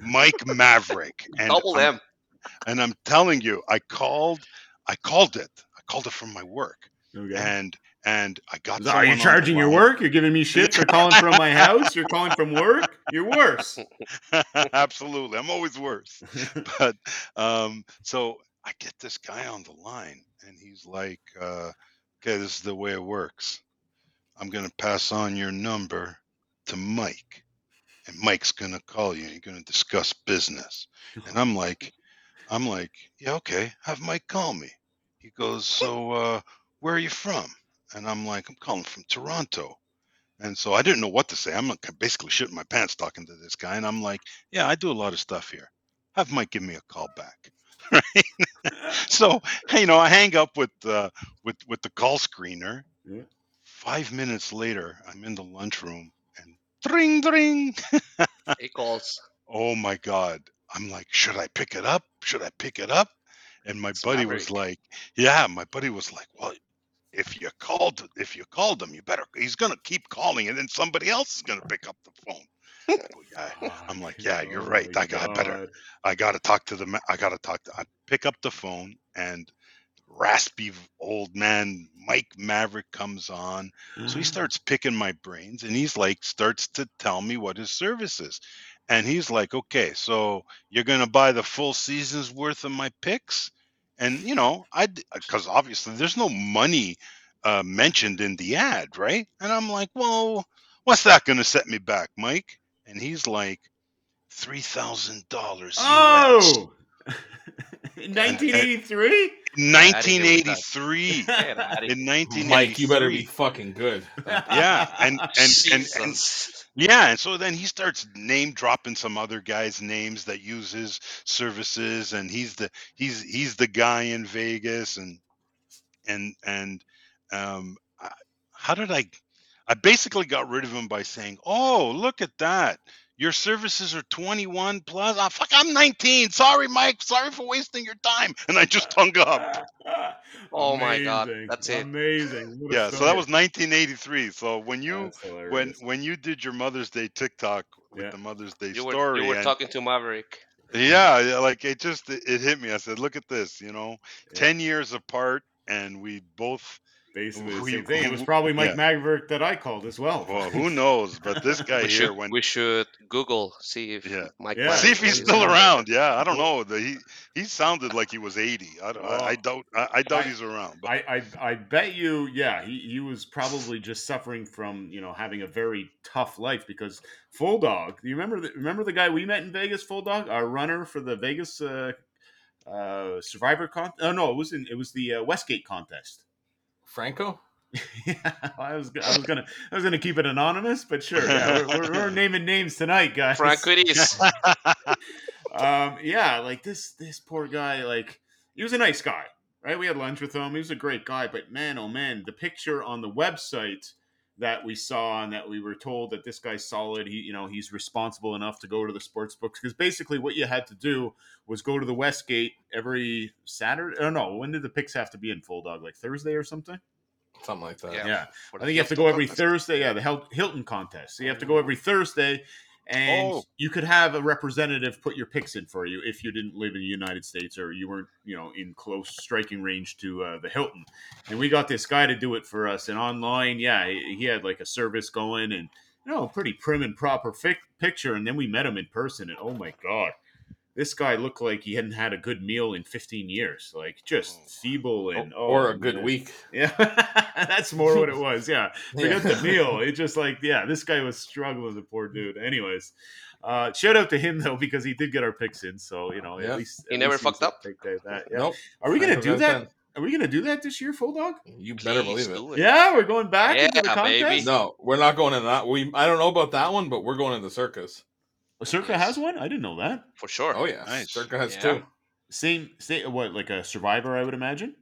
Mike Maverick. *laughs* And Double I'm- M. and I'm telling you, I called, I called it. I called it from my work, Okay. and and I got. Are you on charging your work? You're giving me shit for calling from my *laughs* house? You're calling from work? You're worse. *laughs* Absolutely, I'm always worse. But um, so I get this guy on the line, and he's like, uh, "Okay, this is the way it works. I'm gonna pass on your number to Mike, and Mike's gonna call you. and You're gonna discuss business." And I'm like, I'm like, "Yeah, okay. Have Mike call me." He goes, "So, uh, where are you from?" And I'm like, "I'm calling from Toronto." And so I didn't know what to say. I'm like basically shitting my pants talking to this guy, and I'm like, "Yeah, I do a lot of stuff here. Have Mike give me a call back." *laughs* Right? *laughs* so you know, I hang up with uh, with with the call screener. Yeah. Five minutes later, I'm in the lunchroom, dring dring. He calls. Oh my god! I'm like, should I pick it up? Should I pick it up? And my It's buddy was like, yeah. My buddy was like, well, if you called, if you called him, you better. He's gonna keep calling, and then somebody else is gonna pick up the phone. *laughs* Oh, yeah. I'm like, yeah, you're Oh right. I got better. I got to talk to the. I got to talk to. I pick up the phone and raspy old man Mike Maverick comes on. So he starts picking my brains and he's like starts to tell me what his service is. And he's like, "Okay, so you're going to buy the full season's worth of my picks?" And you know, I cuz obviously there's no money uh mentioned in the ad, right? And I'm like, "Well, what's that going to set me back, Mike?" And he's like, $3,000 Oh! *laughs* 1983? 1983. Get In 1983. Mike, you better be fucking good. *laughs* Yeah, and and, and and Jesus. yeah, and so then he starts name dropping some other guys' names that use his services, and he's the he's he's the guy in Vegas, and and and um, how did I? I basically got rid of him by saying, "Oh, look at that." Your services are 21 plus. Ah, fuck, I'm 19. Sorry, Mike. Sorry for wasting your time. And I just hung up. *laughs* Oh my God, that's it. Amazing. What a Yeah, so that was 1983. So when you when when you did your Mother's Day TikTok with Yeah. the Mother's Day You were, story, you were and- talking to Maverick. yeah, yeah, like it just it, it hit me. I said, "Look at this, you know, Yeah. ten years apart, and we both. Basically the who you- same thing. It was probably Mike yeah. Maverick that I called as well. Well, who knows? But this guy *laughs* We here, should, when we should Google see if Yeah. Mike. Yeah. Maverick see if he's still on around. Yeah, I don't know. The, he he sounded like he was 80. I, don't- I, I Well, doubt I, I doubt I- he's around. But I, I I bet you, yeah, he, he was probably just suffering from you know having a very tough life because Full Dog. You remember the, remember the guy we met in Vegas, Full Dog, our runner for the Vegas uh, uh, Survivor con. Oh no, it was in it was the uh, Westgate contest. Franco? *laughs* yeah, I was I was gonna I was gonna keep it anonymous, but sure, yeah, we're, we're, we're naming names tonight, guys. Frank it is. *laughs* um, yeah, like this this poor guy, like he was a nice guy, right? We had lunch with him. He was a great guy, but man, oh man, the picture on the website that we saw and that we were told that this guy's solid. He, you know, he's responsible enough to go to the sports books because basically what you had to do was go to the Westgate every Saturday. Oh no, when did the picks have to be in full dog? Like Thursday or something? Something like that. Yeah. yeah. I think you have to Hilton go every contest. Thursday. Yeah, the Hil- Hilton contest. So you have to go every Thursday, and Oh. you could have a representative put your picks in for you if you didn't live in the United States or you weren't, you know, in close striking range to uh, the Hilton. And we got this guy to do it for us. And online, yeah, he, he had like a service going and you know, a pretty prim and proper fic- picture. And then we met him in person, and oh my god. This guy looked like he hadn't had a good meal in 15 years, like just Oh. feeble and oh, or a good man. week. *laughs* Yeah, that's more what it was. Yeah, *laughs* forget Yeah. the meal. It just like yeah, this guy was struggling, the poor dude. Anyways, uh, shout out to him though because he did get our picks in. So you know, Yeah. at least He at never least fucked up? picked out That, yeah. Nope. Are we gonna do that? done. Are we gonna do that this year, full dog? You better Please believe it. it. Yeah, we're going back into the Yeah, contest. baby. No, we're not going in that. We I don't know about that one, but we're going in the Circa's. Circa Yes. has one. I didn't know that. for sure. Oh yeah, Nice. Circa has Yeah. two. Same, same. What, like a survivor? I would imagine.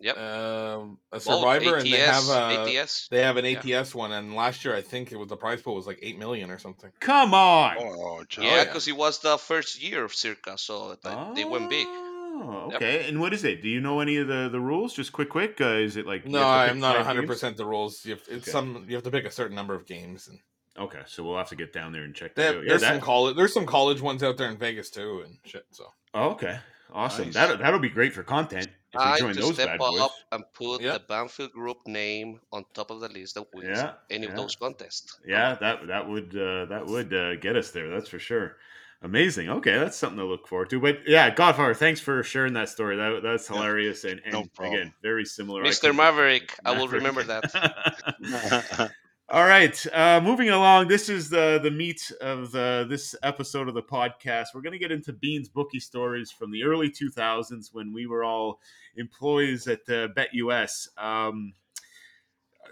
Yep. Um, a Both survivor, and they have a ATS. they have an Yeah. ATS one. And last year, I think it was the prize pool was like eight million or something. Come on. Oh, just, Yeah, yeah. because it was the first year of Circa, so th- they went big. Oh, Yep. okay. And what is it? Do you know any of the the rules? Just quick, quick. Uh, is it like No, have to pick I'm not 100 percent the rules. You have, it's Okay. some you have to pick a certain number of games, and Okay, so we'll have to get down there and check they that have, out. Yeah, there's that- some college there's some college ones out there in Vegas too, and shit. So Oh, okay, awesome. Nice. That that'll be great for content if you I join to those step bad boys. up and put Yeah. the Banfield Group name on top of the list that wins Yeah, any yeah. of those contests. Yeah, that that would uh, that would uh, get us there. That's for sure. Amazing. Okay, that's something to look forward to. But yeah, Godfather, thanks for sharing that story. That that's Yeah, hilarious and, and no again very similar. Mr. couldn't- Maverick, I will remember that. *laughs* *laughs* All right, uh, moving along. This is the the meat of the, this episode of the podcast. We're going to get into Bean's bookie stories from the early 2000s when we were all employees at uh, BetUS. Um,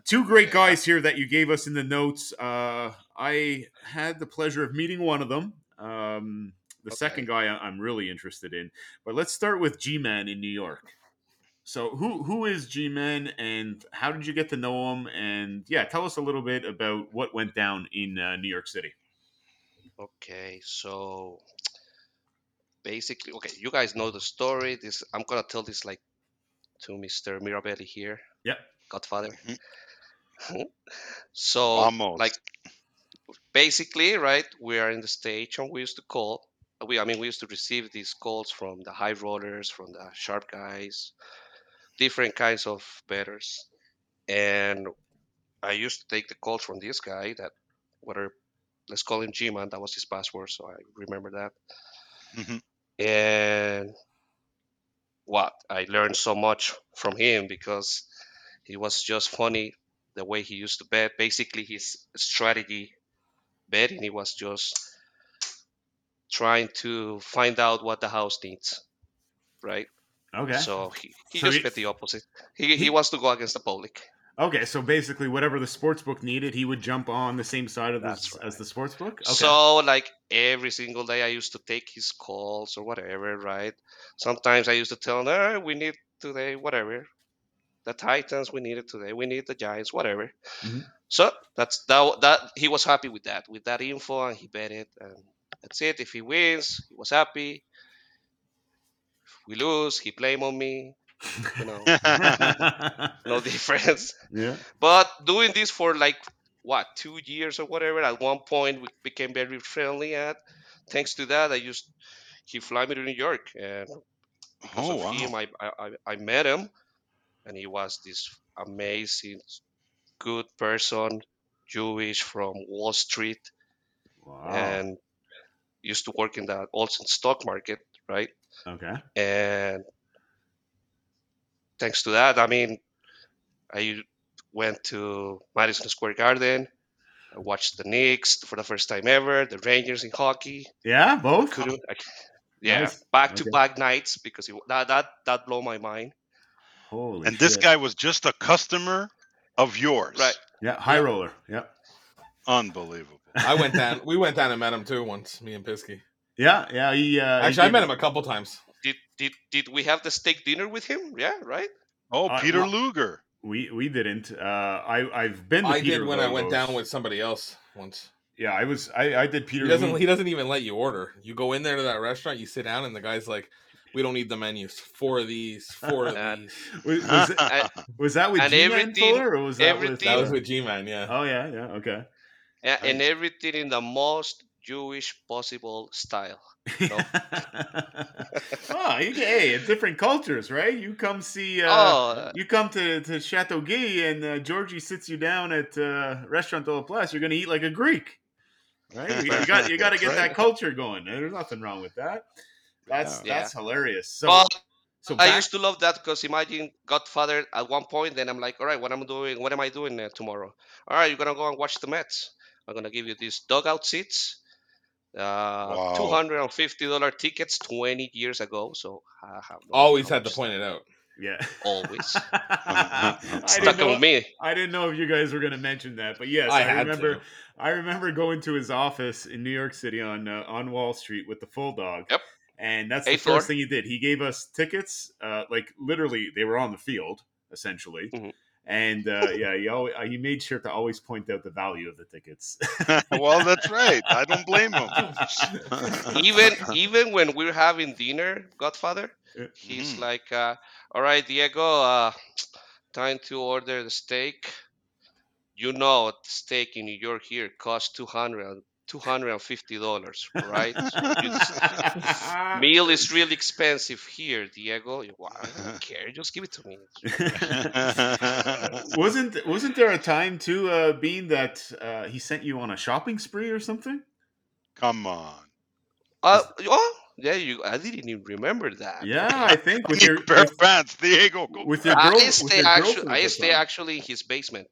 two great guys here that you gave us in the notes. Uh, I had the pleasure of meeting one of them. Um, the Okay. second guy I'm really interested in. But let's start with G Man in New York. So who who is G Man and how did you get to know him? And yeah, tell us a little bit about what went down in uh, New York City. Okay, so basically, okay, you guys know the story. This I'm gonna tell this like to Mr. Mirabelli here. Yep. Godfather. Mhm. *laughs* so Almost. like basically, right? We are in the stage and we used to call. We I mean we used to receive these calls from the high rollers, from the sharp guys, different kinds of betters. And I used to take the calls from this guy that whether let's call him G-Man, that was his password, so I remember that. Mhm. And what I learned so much from him because he was just funny the way he used to bet. Basically, his strategy betting he was just trying to find out what the house needs, right? Okay. So he, he So just he- bet the opposite. He, he wants to go against the public. Okay, so basically, whatever the sports book needed, he would jump on the same side of this as the sports book. Okay. So like every single day, I used to take his calls or whatever, right? Sometimes I used to tell him, "Ah, we need today, whatever. The Titans, we need it today. We need the Giants, whatever." Mhm. So that's that. That he was happy with that, with that info, and he bet it, and that's it. If he wins, he was happy. We lose, he blame on me. You know, *laughs* no difference. yeah. But doing this for like what two years or whatever. At one point, we became very friendly. At thanks to that, I used he fly me to New York, and because Oh of wow. him, I, I I- I met him, and he was this amazing, good person, Jewish from Wall Street, Wow. and used to work in the Olsen stock market, right? Okay. and thanks to that, I mean, I went to Madison Square Garden. I watched the Knicks for the first time ever, the Rangers in hockey. Yeah, both. Couldn't, I, yeah, Nice. back to Okay. back nights because it, that that that blew my mind. Holy. And this guy was just a customer of yours. Right. Yeah, high roller. Yeah. Unbelievable. I went down. we went down and met him too once. Me and Pisky. Yeah, yeah. He, uh, he Actually, I met him a couple times. Did did did we have the steak dinner with him? Yeah, right. Oh, Uh, Peter well- Luger. We we didn't. Uh, I I've been. To I Peter did when I went down with somebody else once. Yeah, I was. I I did Peter. He doesn't. Lu- He doesn't even let you order. You go in there to that restaurant, you sit down, and the guy's like, "We don't need the menus. Four of these. Four of *laughs* these." *laughs* was, was, it, *laughs* And, was that with G-Man Fuller or was that with? That was with G-Man. Yeah. Oh yeah, yeah. Okay. Yeah, and everything in the most Jewish possible style. oh, *laughs* you, hey, it's different cultures, right? You come see. Uh, oh, You come to, to Chateau Guy and uh, Georgie sits you down at uh, Restaurant de la Place. You're going to eat like a Greek, right? You, you got you got to get That's that culture going. There's nothing wrong with that. That's Yeah. that's hilarious. So but so I used to love that because imagine Godfather at one point, then I'm like, all right, what am I doing? What am I doing uh, tomorrow? All right, you're gonna go and watch the Mets. I'm gonna give you these dugout seats, uh, Wow. two hundred and fifty dollar tickets, twenty years ago. So I have no Always had to point it out. Yeah. Always. *laughs* I *laughs* Stuck didn't, know, on me. I didn't know if you guys were going to mention that, but yes, I I, remember. to. I remember going to his office in New York City on uh, on Wall Street with the full dog. Yep. And that's the Eighth first thing he did. He gave us tickets, uh, like literally, they were on the field essentially. Mhm. And uh, yeah, he always, he made sure to always point out the value of the tickets. *laughs* well, that's right. I don't blame him. *laughs* even even when we're having dinner, Godfather, he's Mhm. like, uh, "All right, Diego, uh, time to order the steak. You know, the steak in New York here costs 200 $250, right? *laughs* So *laughs* meal is really expensive here, Diego. You- "Well, I don't *laughs* care. Just give it to me. wasn't wasn't there a time too, uh, being that uh, he sent you on a shopping spree or something? Come on. Uh, oh, yeah, you. I didn't even remember that. Yeah, I think with your a pair with, of pants. Diego, go. with your I girl, with stay your actually. girlfriend I stay actually in his basement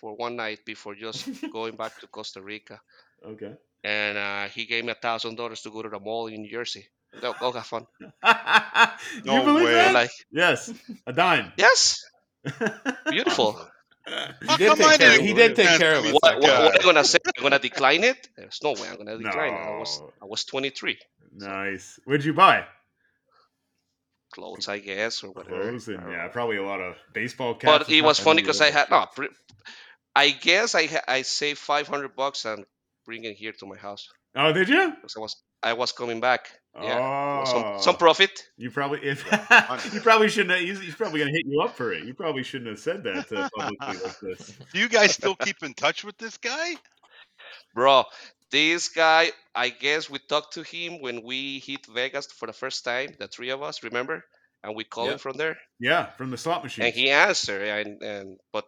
for one night before just going back to Costa Rica, Okay. and uh, he gave me a thousand dollars to go to the mall in New Jersey. Go, go have fun. *laughs* you No believe way. that? Like, yes, a dime. *laughs* yes, *laughs* beautiful. He did come take I care- didn't he did take care of it. What, that what, what guy? am I gonna say? I'm gonna decline it? There's no way I'm gonna decline it. I was No. I was 23. Nice. What'd you buy? Clothes, I guess, or whatever. Clothes and yeah, probably a lot of baseball caps. But it was funny because I had baseball no. I guess I I saved 500 bucks and bring it here to my house. Oh, did you? because I was I was coming back. Yeah, some Oh, some profit. you probably if *laughs* you probably shouldn't. Have, he's, he's probably gonna hit you up for it. You probably shouldn't have said that uh, publicly like this. *laughs* Do you guys still keep in touch with this guy? Bro, this guy, I guess we talked to him when we hit Vegas for the first time, the three of us, remember? And we called him from there, Yeah, from the slot machine. and he answered, and, and but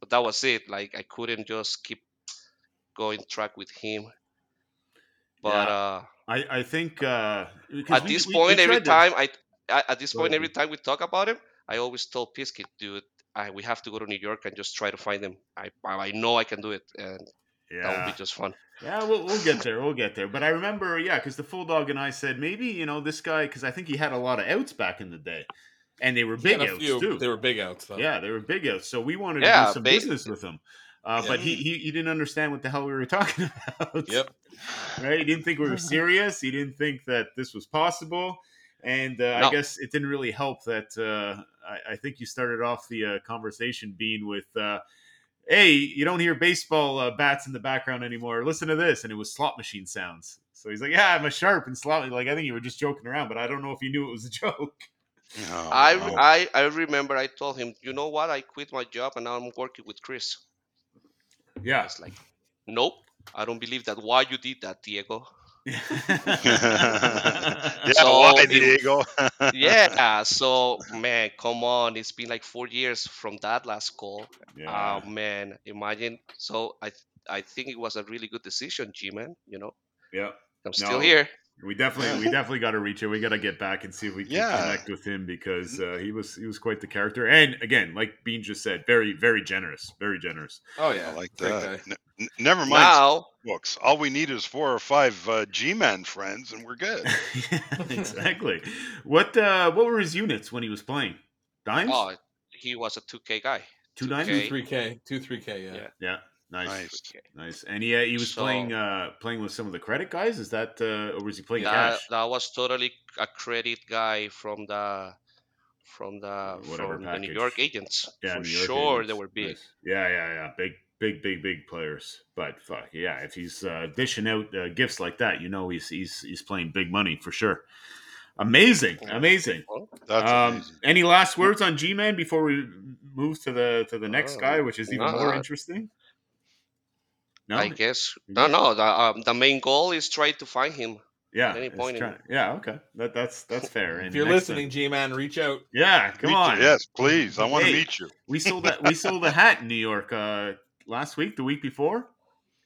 but that was it. Like I couldn't just keep going track with him. But Yeah. uh, I I think uh, at we- this we- we point, every tried to- time I, I at this point, ahead, every time we talk about him, I always told Piskit, dude, I, we have to go to New York and just try to find him. I I know I can do it, and that would yeah, be just fun. yeah, we'll, we'll get there. We'll get there. But I remember, yeah, because the full dog and I said maybe you know this guy because I think he had a lot of outs back in the day, and they were He big outs few- too. They were big outs. Though. Yeah, they were big outs. So we wanted to Yeah, do some big- business with him. Uh, But he, he he didn't understand what the hell we were talking *laughs* about. Yep. Right? He didn't think we were serious. He didn't think that this was possible. And uh, I guess it didn't really help that uh, I, I think you started off the uh, conversation being with, uh, "Hey, you don't hear baseball uh, bats in the background anymore. Listen to this," and it was slot machine sounds. So he's like, "Yeah, I'm a sharp and slot." Like I think you were just joking around, but I don't know if you knew it was a *laughs* joke. Oh, I, wow. I I remember I told him, you know what? I quit my job and now I'm working with Chris. Yeah. It's like, nope, I don't believe that. Why you did that, Diego? *laughs* yeah, So why, it- Diego? *laughs* yeah. So man, come on, it's been like four years from that last call. yeah. Oh man, imagine. So I I think it was a really good decision, G man. You know, yeah. I'm still No. here. We definitely, we *laughs* definitely got to reach him. We got to get back and see if we can Yeah. connect with him because uh, he was he was quite the character. And again, like Bean just said, very very generous, very generous. Oh yeah. I like that. guy. N- n- never mind Now, books. All we need is four or five uh, G-Man friends, and we're good. *laughs* exactly. What uh, what were his units when he was playing? Dimes, oh, he was a 2K guy. two dimes. Two Two three K. Two three K. Yeah. Yeah. Yeah, nice, Nice. Nice. And he uh, he was So- playing uh, playing with some of the credit guys. Is that uh, or was he playing That, cash? that was totally a credit guy from the from the Whatever from the New. York agents. Yeah, For New York sure, agents. they were big. Nice. Yeah, yeah, yeah. Big, big, big, big players. But fuck yeah, if he's uh, dishing out uh, gifts like that, you know he's he's he's playing big money for sure. Amazing, amazing. That's Um, amazing. any last words on G Man before we move to the to the next Uh, guy, which is even no, more interesting? No, I guess no, no. The, um, the main goal is try to find him. yeah, any it's point in- try- yeah, okay, that that's that's fair. *laughs* If you're listening, G man, reach out. yeah, come Meet you. on, Yes, please. I want to Hey. meet you. we sold that we sold a hat in New York uh, last week, the week before.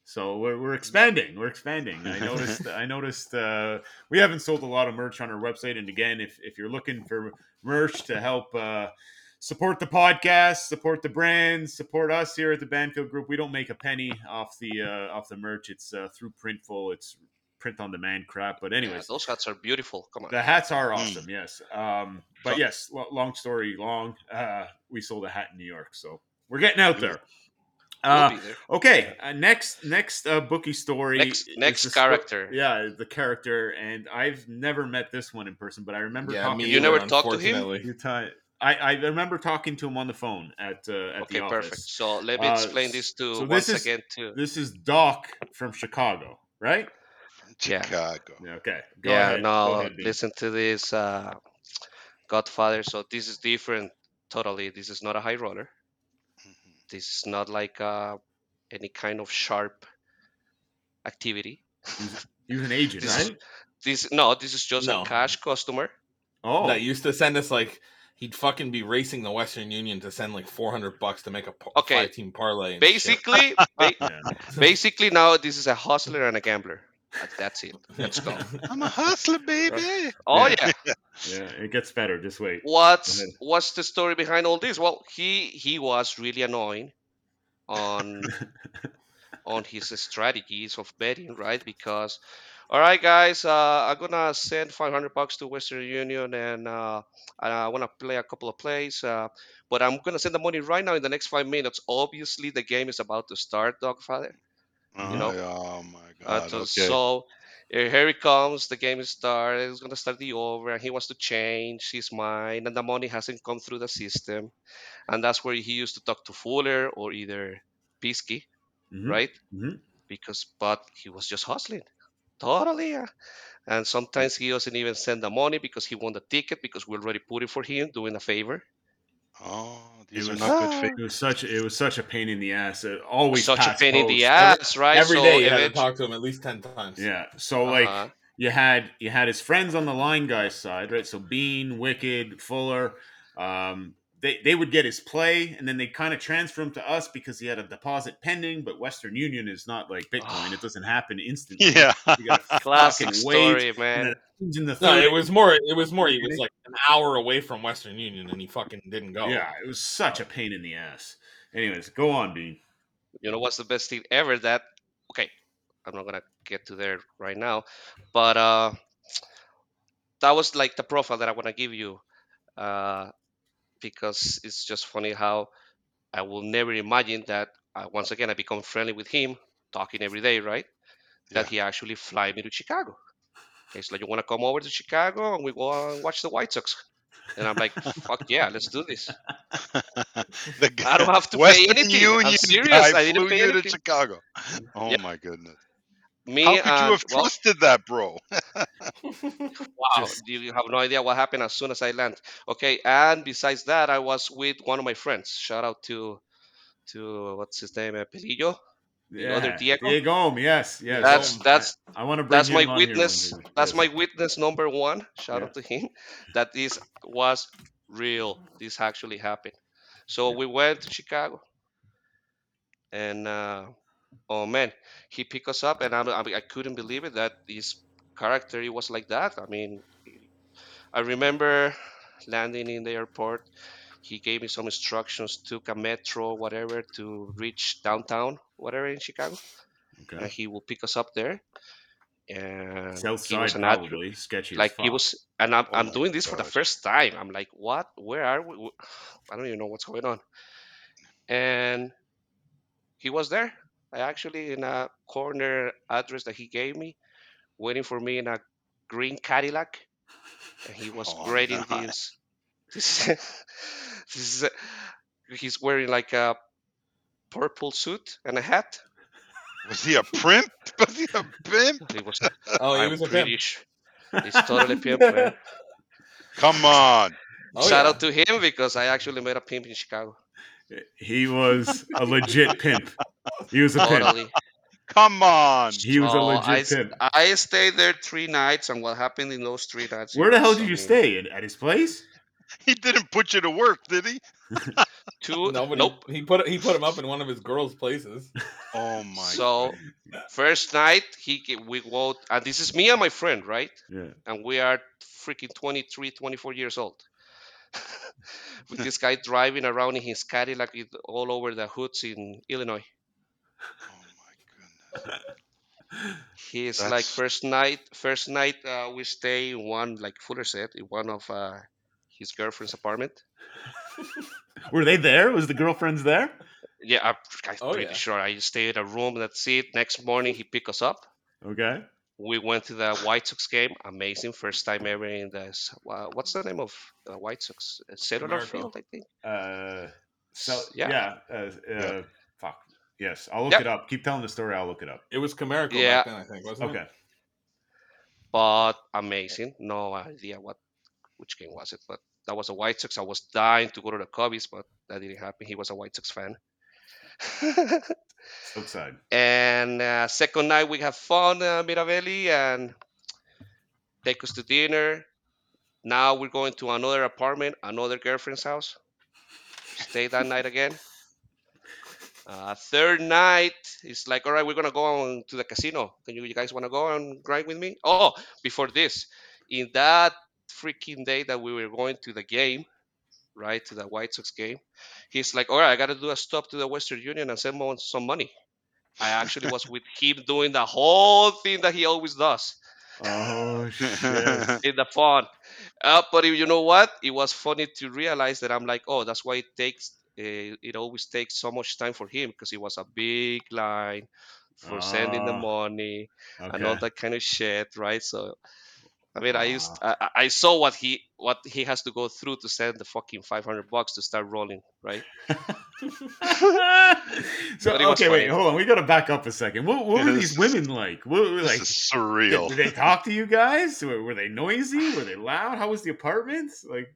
So we're, we're expanding. We're expanding. I noticed. *laughs* I noticed. Uh, we haven't sold a lot of merch on our website. And again, if if you're looking for merch to help uh, support the podcast, support the brands, support us here at the Banfield Group, we don't make a penny off the uh, off the merch. It's uh, through Printful. It's print on demand crap. But Yeah, anyways, those hats are beautiful. Come on. the hats are Mm. awesome. Yes. Um, but So- yes, lo- long story long. Uh, we sold a hat in New York, so we're getting out there. We'll Uh, be there. okay. Uh, next, next uh, bookie story. Next, next the sto- character. yeah, the character, and I've never met this one in person, but I remember Yeah, talking. me You him- never talked to him? unfortunately. You ti- I, I remember talking to him on the phone at uh, at Okay, the perfect. So let me Uh, explain this to so once this is- again too. This is Doc from Chicago, right? Yeah. Chicago. Yeah, okay. Go yeah, ahead. no, Go ahead, listen to this, uh, Godfather. So this is different, totally. This is not a high roller. Mhm. This is not like uh, any kind of sharp activity. He was *laughs* an agent, This is- right? This no, this is just No. a cash customer. Oh, That used to send us like he'd fucking be racing the Western Union to send like 400 bucks to make a pa- Okay. five team parlay. and. Basically, ba- *laughs* yeah. basically now this is a hustler and a gambler. That's it. Let's go. *laughs* I'm a hustler, baby. Oh Yeah. yeah. *laughs* yeah, it gets better. Just wait. What's what's the story behind all this? Well, he he was really annoying on on his strategies of betting, right? Because all right, guys, uh, I'm gonna send 500 bucks to Western Union, and uh, I want to play a couple of plays, uh, but I'm gonna send the money right now in the next five minutes. Obviously, the game is about to start, Dogfather. Oh, know, oh my Uh, god. so, okay. so here he comes. The game is started. It's gonna start the over, and he wants to change his mind, and the money hasn't come through the system, and that's where he used to talk to Fuller or either Pisky, Mhm, right? mhm. Because but he was just hustling, totally. yeah. And sometimes he doesn't even send the money because he won the ticket because we already put it for him, doing a favor. oh, these are was- not good. It was such it was such a pain in the ass. It always Such a past pain in the post. Every- ass, right? Every So day you had to talk to him at least 10 times. Yeah. So like Uh-huh. you had you had his friends on the line guy's side, right? So Bean, Wicked, Fuller, um, they they would get his play, and then they kind of transfer him to us because he had a deposit pending. But Western Union is not like Bitcoin; it doesn't happen instantly. *laughs* Yeah. *laughs* Classic fucking story, man. in the No, it was more. It was more. He was like an hour away from Western Union, and he fucking didn't go. yeah, it was such a pain in the ass. Anyways, go on, Bean. you know what's the best thing ever that okay i'm not gonna get to there right now but uh that was like the profile that i want to give you uh because it's just funny how i will never imagine that uh, once again i become friendly with him talking every day right that he actually fly me to chicago he's like you want to come over to chicago and we go and watch the white sox and i'm like fuck yeah let's do this *laughs* the I don't have to pay Western anything. I'm serious, guy I didn't flew pay you to. Chicago. Oh Yeah. my goodness. Me How could you and- have well, trusted that, bro? *laughs* Wow, Just- you have no idea what happened as soon as I land. Okay, and besides that, I was with one of my friends. Shout out to to what's his name, Pelillo. The other Diego? Diego, yes, yes. That's I- that's I, want to bring that's my on here witness. day. That's Yes. my witness number one. Shout Yeah. out to him. That this was real. This actually happened. So Yeah. we went to Chicago, and uh, oh man, he picked us up, and I, I, I couldn't believe it that his character he was like that. I mean, I remember landing in the airport. He gave me some instructions, took a metro, whatever, to reach downtown, whatever in Chicago, and Okay. he will pick us up there. And South he was side, an probably sketchy. as like he fuck. was and i'm, Oh I'm my doing this for the first time i'm like what where are we Wh- i don't even know what's going on and he was there i actually in a corner address that he gave me waiting for me in a green cadillac and he was Oh, grading no. *laughs* this this, this is—he's wearing like a purple suit and a hat Was he a primp? *laughs* Was he a pimp? he was *laughs* Oh, he I'm was a pretty pimp. he's totally pimp man. Come on. Oh, shout yeah. out to him because i actually met a pimp in chicago He was a legit pimp. *laughs* He was a pimp. totally Come on. He was a oh, legit I, s- pimp. I stayed there three nights, and what happened in those three nights? Where the hell did you mean, stay? At, at his place? *laughs* He didn't put you to work, did he? *laughs* Two, Nobody. nope. He put he put him up in one of his girls' places. Oh my. So first night he we go, and this is me and my friend, right? Yeah. And we are freaking 23, 24 years old. With this guy driving around in his Cadillac with all over the hoods in Illinois. Oh my goodness. He's like That's- first night. First night uh, we stay in one like Fuller said in one of uh, his girlfriend's apartment. *laughs* Were they there? Was the girlfriends there? Yeah, I'm, I'm Oh, pretty yeah. sure. I stay in a room. That's it. Next morning he pick us up. Okay. We went to the White Sox game. Amazing, first time ever in the s- uh, what's the name of uh, White Sox? Uh, Cellular Comerica. Field, I think. Uh, so Yeah. yeah. Uh, uh, Yeah. Fuck. Yes, I'll look Yep. it up. Keep telling the story. I'll look it up. It was Comerica Yeah. back then, I think, wasn't Okay. it? but amazing. No idea what which game was it, but that was a White Sox. I was dying to go to the Cubbies, but that didn't happen. He was a White Sox fan. Outside. *laughs* and uh, second night we have fun, uh, Mirabelli, and take us to dinner. Now we're going to another apartment, another girlfriend's house. Stay that night again. Uh, third night, it's like, all right, we're gonna go on to the casino. Can you, you guys want to go and grind with me? Oh, before this, in that freaking day that we were going to the game, right, to the White Sox game, he's like, all right, I got to do a stop to the Western Union and send him some money. I actually was with him doing the whole thing that he always does Oh *laughs* shit. *laughs* in the phone. Uh, but you know what? It was funny to realize that I'm like, oh, that's why it takes. Uh, it always takes so much time for him because it was a big line for sending the Ah, money and all that kind of shit, right? So, I mean, I used I, I saw what he what he has to go through to send the fucking 500 bucks to start rolling, right? *laughs* *laughs* so it okay, wait, hold on. We got to back up a second. What, what were *laughs* these women like? What were like? is Did, surreal. did they talk to you guys? Were, were they noisy? Were they loud? How was the apartment? Like,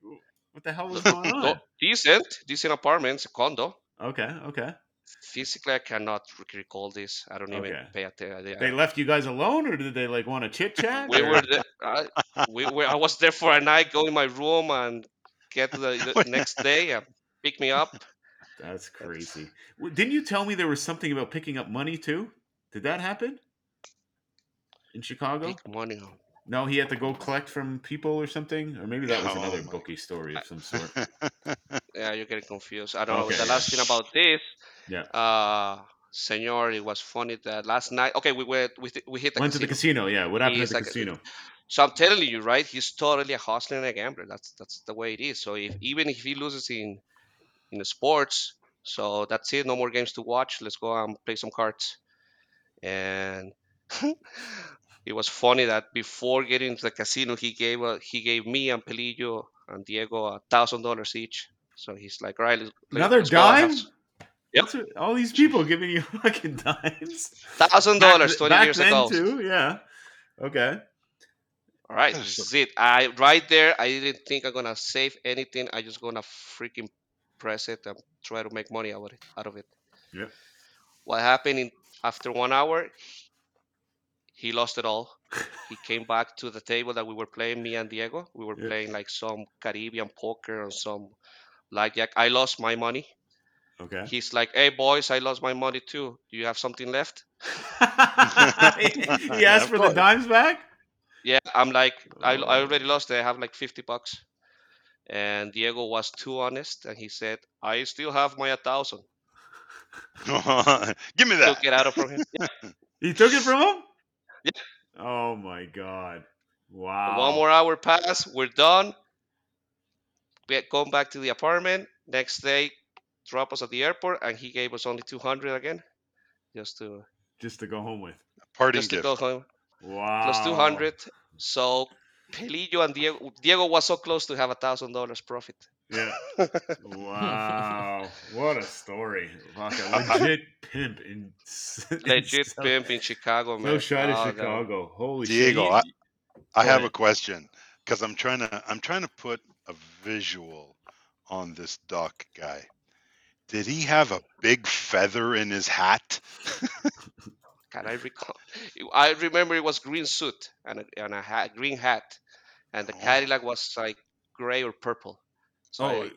what the hell was going *laughs* No, on? decent, decent apartments, condo. Okay, okay. Physically, I cannot recall this. I don't even Okay. pay attention. They left you guys alone, or did they like want to chit chat? we were there. I, we were. I was there for a night. Go in my room and get the, the *laughs* next day and pick me up. That's crazy. W- Didn't you tell me there was something about picking up money too? Did that happen in Chicago? Pick money. No, he had to go collect from people or something, or maybe that was Oh another bookie story of some *laughs* sort. Yeah, you're getting confused. I don't know. The last thing about this, Yeah. uh, senor, it was funny that last night. Okay, we went. We, we hit the Went to the casino. Yeah, what happened He's at the like casino? So I'm telling you, right? He's totally a hustler and a gambler. That's that's the way it is. So if even if he loses in in the sports, so that's it. No more games to watch. Let's go and play some cards. And *laughs* it was funny that before getting to the casino, he gave a, he gave me and Pelillo and Diego a thousand dollars each. So he's like, all right, let's, Another let's go and have dime? Yep. What's it- all these people giving *laughs* you fucking dimes. Thousand dollars twenty back years then ago. too. Yeah. Okay. All right, this is it. I right there. I didn't think I'm gonna save anything. I just gonna freaking press it and try to make money out of it. Out of it. Yep. What happened in after one hour? He lost it all. He *laughs* came back to the table that we were playing. Me and Diego. We were Yeah. playing like some Caribbean poker and some blackjack. I lost my money. Okay. He's like, "Hey boys, I lost my money too. Do you have something left?" *laughs* *laughs* he asked Of for the dimes back. Yeah, I'm like, I, I Oh. already lost it. I have like 50 bucks. And Diego was too honest and he said, I still have my 1000. Give me that. Took it out of from him. Yeah. He took it from him. Yeah. *laughs* Oh my god! Wow. One more hour pass. We're done. We come back to the apartment. Next day, drop us at the airport and he gave us only 200 again. Just to, just to go home with. Parting just to go home. Wow. Plus 200. So Pelillo and Diego, Diego was so close to have a thousand dollars profit. Yeah. *laughs* Wow. what a story. Fuck, a legit pimp in *laughs* in Legit South- pimp in Chicago, man. No shot Oh, of God. Chicago. Holy Diego, shit. I, I have a question because I'm trying to I'm trying to put a visual on this Doc guy. Did he have a big feather in his hat? Can I recall? I remember it was green suit and a, and a hat, green hat, and the Oh. Cadillac was like gray or purple. So Oh, I-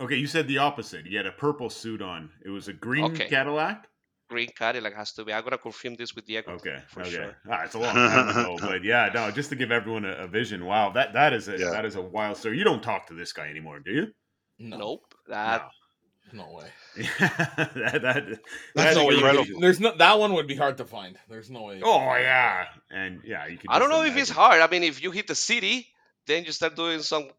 okay. You said the opposite. He had a purple suit on. It was a green Okay. Cadillac. green Cadillac has to be. I'm gonna confirm this with Diego. Okay. for okay. sure. Ah, it's a long time ago, *laughs* but yeah, no. Just to give everyone a, a vision. Wow, that that is a Yeah. that is a wild story. You don't talk to this guy anymore, do you? No. Nope. That No way. *laughs* that, that, There's that's no way. incredible. could- There's no. That one would be hard to find. There's no way. Oh yeah, and yeah, you could. I don't just know if it's hard. I mean, if you hit the city, then you start doing some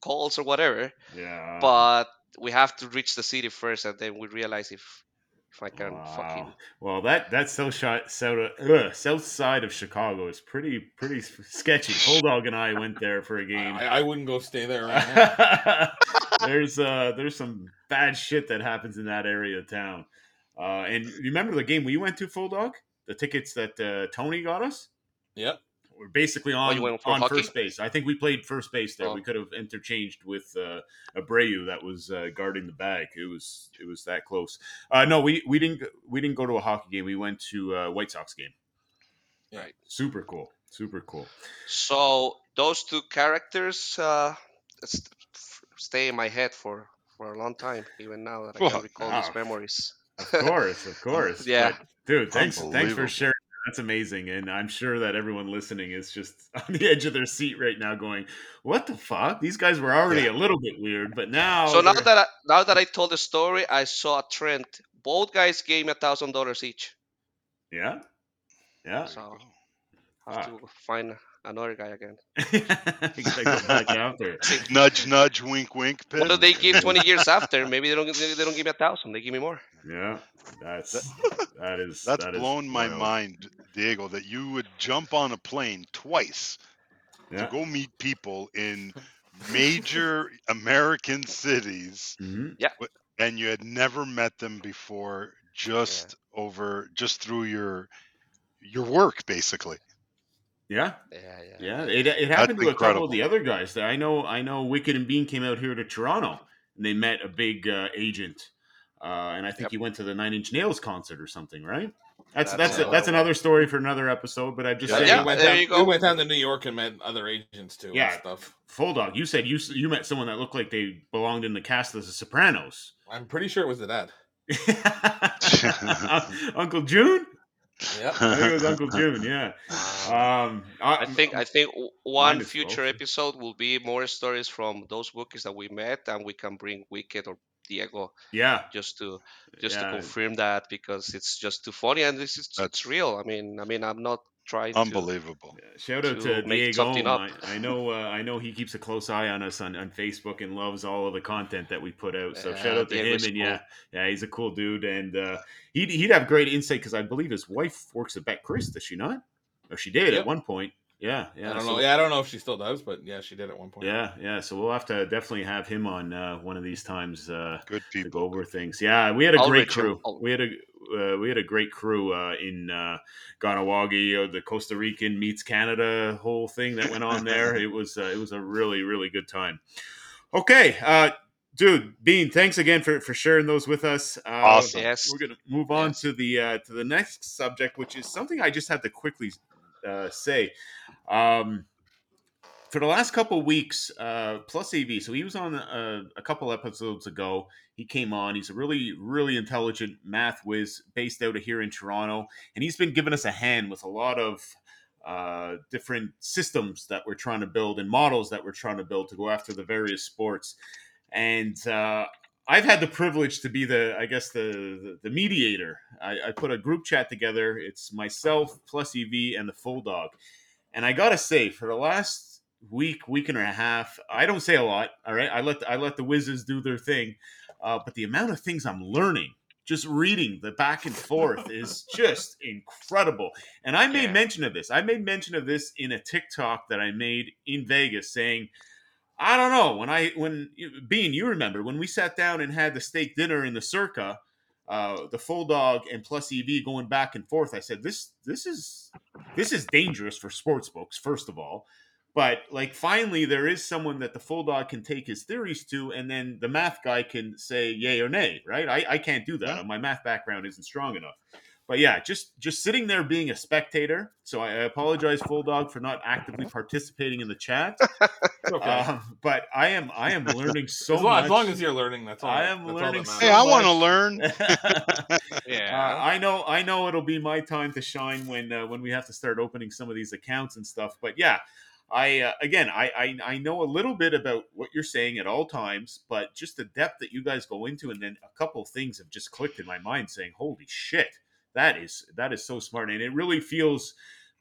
calls or whatever. Yeah, But we have to reach the city first, and then we realize if if I can Wow. fucking. Well, that that south shot south ugh, south side of Chicago is pretty pretty s- sketchy. Full Dog and I went there for a *laughs* game. I, I wouldn't go stay there right now. *laughs* there's uh there's some bad shit that happens in that area of town. Uh, and you remember the game we went to, Full Dog? The tickets that uh, Tony got us? Yep. We're basically on, Oh, you went for on hockey? first base. I think we played first base there. Oh. We could have interchanged with uh, Abreu that was uh, guarding the bag. It was it was that close. Uh, no, we, we didn't we didn't go to a hockey game. We went to a White Sox game. Right. Super cool. Super cool. So those two characters uh, s- f- stay in my head for for a long time, even now that I Well, can recall wow. these memories. Of course, of *laughs* course. Yeah. But, dude, thanks thanks for sharing. That's amazing, and I'm sure that everyone listening is just *laughs* on the edge of their seat right now, going, "What the fuck? These guys were already a little bit weird, but now." so now they're- that I, now that I told the story, I saw a trend. Both guys gave me a thousand dollars each. yeah, yeah, So I have to find another guy again. *laughs* you gotta back out. *laughs* Nudge, nudge, wink, wink. What do Pitt. they give 20 years after? Maybe they don't they don't give me a thousand. They give me more. Yeah, that's that is *laughs* That's that is blown my wild. mind, Diego, that you would jump on a plane twice Yeah. to go meet people in major American cities, Mhm. and you had never met them before, just over, just through your your work, basically. Yeah, Yeah, yeah. yeah. It, it happened to a couple of the other guys. That I know. I know. Wicked and Bean came out here to Toronto, and they met a big uh, agent, uh, and I think Yep. he went to the Nine Inch Nails concert or something, right? That's That's that's that's, another story for another episode. But I'm just Yeah, saying, Yeah, we went there down, you go. We went down to New York and met other agents too. Yeah. And stuff. Full Dog, you said you you met someone that looked like they belonged in the cast of The Sopranos. I'm pretty sure it was the dad. *laughs* *laughs* Uncle June. *laughs* *laughs* Yeah. I think it was Uncle June. Yeah. Um, I think I think one future episode will be more stories from those bookies that we met, and we can bring Wicked or Diego yeah. just to just yeah. to confirm that because it's just too funny and this is it's That's- real. I mean, I mean, I'm not trying to. Unbelievable. Yeah, Shout out to to Diego. I, I know. Uh, I know he keeps a close eye on us on, on Facebook and loves all of the content that we put out. So shout out to him. Diego's And yeah, cool. yeah, he's a cool dude, and uh, he'd he'd have great insight because I believe his wife works at BetCRIS. Does she not? Or she did Yep. at one point. Yeah, yeah. I don't so- know. Yeah, I don't know if she still does, but yeah, she did at one point. Yeah, yeah. So we'll have to definitely have him on uh, one of these times. Uh, Good to people. go over things. Yeah, we had a I'll great reach him. crew. We had a uh, we had a great crew uh, in uh, Kahnawake, uh, the Costa Rican meets Canada whole thing that went on there. *laughs* it was uh, it was a really really good time. Okay, uh, dude, Bean, thanks again for for sharing those with us. Uh, Awesome. Yes. We're gonna move on Yes. to the uh, to the next subject, which is something I just had to quickly uh, say. Um, for the last couple weeks, uh, Plus EV, so he was on a, a couple episodes ago. He came on. He's a really, really intelligent math whiz based out of here in Toronto, and he's been giving us a hand with a lot of uh, different systems that we're trying to build and models that we're trying to build to go after the various sports. And uh, I've had the privilege to be the, I guess, the the, the mediator. I, I put a group chat together. It's myself, Plus EV, and the Full Dog. And I gotta say, for the last week, week and a half, I don't say a lot. All right, I let I let the whizzes do their thing, uh, but the amount of things I'm learning, just reading the back and forth, is *laughs* just incredible. And I made Yeah. mention of this. I made mention of this in a TikTok that I made in Vegas, saying. I don't know when I when Bean, you remember when we sat down and had the steak dinner in the Circa, uh, the full dog and plus EV going back and forth. I said this this is this is dangerous for sports books first of all, but like finally there is someone that the full dog can take his theories to, and then the math guy can say yay or nay. Right? I, I can't do that. My math background isn't strong enough. But yeah, just just sitting there being a spectator. So I apologize, Full Dog, for not actively *laughs* participating in the chat. Okay. Um, but I am I am learning *laughs* so as, long, much. as long as you're learning, that's all. I am that's all learning that so. Hey, I want to learn. *laughs* Yeah. Uh, I know, I know, it'll be my time to shine when uh, when we have to start opening some of these accounts and stuff. But yeah, I uh, again, I, I I know a little bit about what you're saying at all times, but just the depth that you guys go into, and then a couple of things have just clicked in my mind, saying, "Holy shit, that is that is so smart," and it really feels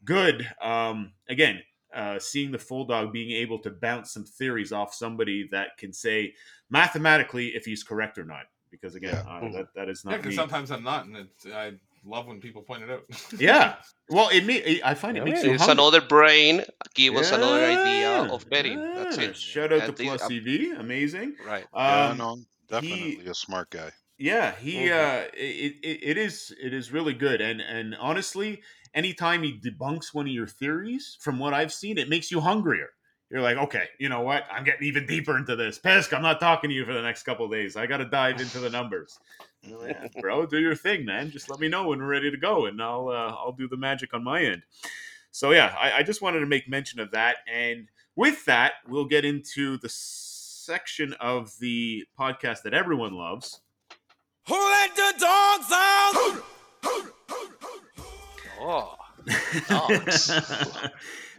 good. Um, again, uh, seeing the full dog being able to bounce some theories off somebody that can say mathematically if he's correct or not. Because again, Yeah. uh, that, that is Yeah, not because me. sometimes I'm not, and it's, I love when people point it out. *laughs* yeah. Well, it may, I find it makes you it's hungry. another brain. Give us another idea of betting. That's it. Shout out And to these- Plus um, CV, amazing. Right. yeah, Um, no, definitely a smart guy. Yeah, he uh it, it, it is it is really good and and honestly, anytime he debunks one of your theories, from what I've seen, it makes you hungrier. You're like, okay, you know what? I'm getting even deeper into this. Pesk, I'm not talking to you for the next couple of days. I got to dive into the numbers. I'm *laughs* "Yeah, *laughs* bro, do your thing, man. Just let me know when we're ready to go, and I'll uh, I'll do the magic on my end. So yeah, I, I just wanted to make mention of that, and with that, we'll get into the section of the podcast that everyone loves. Who let the dogs out? Oh, dogs.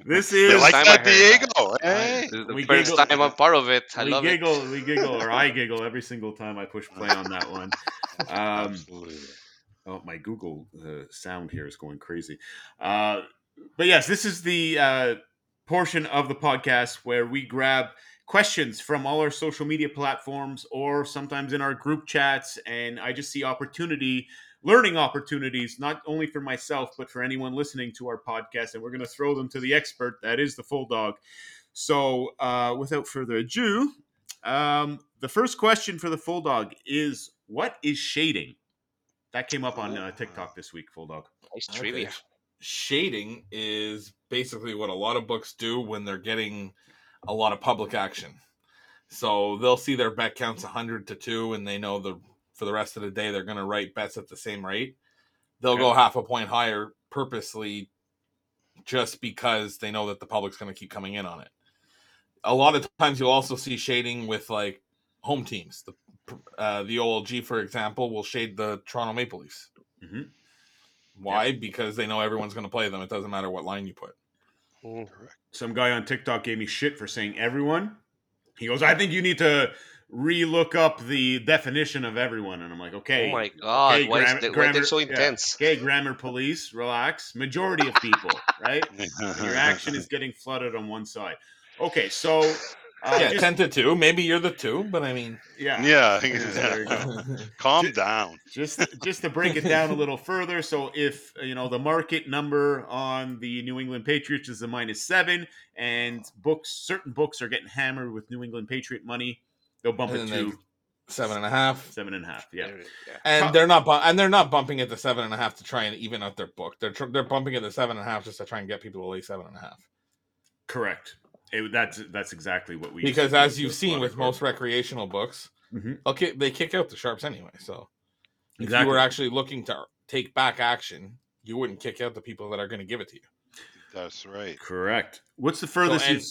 this is like time I that heard Diego. Hey, this is the We first giggle- time I'm part of it. I we love giggle, it. we *laughs* giggle, or I giggle every single time I push play on that one. Um, Absolutely. oh, my Google uh, sound here is going crazy. Uh, but yes, this is the uh, portion of the podcast where we grab questions from all our social media platforms or sometimes in our group chats, and I just see opportunity. Learning opportunities, not only for myself, but for anyone listening to our podcast. And we're going to throw them to the expert that is the full dog. So, uh, without further ado, um, the first question for the full dog is What is shading? That came up on uh, TikTok this week, full dog. Nice Okay. trivia. Shading is basically what a lot of books do when they're getting a lot of public action. So they'll see their bet counts 100 to 2 and they know the for the rest of the day they're going to write bets at the same rate. They'll go half a point higher purposely just because they know that the public's going to keep coming in on it. A lot of times you'll also see shading with like home teams. The uh, the OLG, for example, will shade the Toronto Maple Leafs. Mhm. Why? Because they know everyone's going to play them. It doesn't matter what line you put. Mm. Correct. Some guy on TikTok gave me shit for saying everyone. He goes, I think you need to re-look up the definition of everyone. And I'm like, okay. Oh my god, okay, why, grammar- is they, why grammar- they're so yeah. intense? Okay, grammar police, relax. Majority of people, right? *laughs* Your action is getting flooded on one side. Okay, so uh, yeah, just- ten to two. Maybe you're the two, but I mean, yeah, yeah. *laughs* There you go. *laughs* Calm Ju- down. just *laughs* just to break it down a little further so if you know the market number on the new england patriots is a minus seven and books certain books are getting hammered with new england patriot money they'll bump And it then to they- seven and a half, seven and a half yeah yeah. and they're not bu- and they're not bumping it to seven and a half to try and even out their book. They're tr- they're bumping it to seven and a half just to try and get people to lay seven and a half. correct It- that's that's exactly what we Because as you've seen with most Clark. recreational books, Mhm. okay, they kick out the sharps anyway. So if Exactly. you were actually looking to take back action, you wouldn't kick out the people that are going to give it to you. That's right. correct what's the furthest and- you've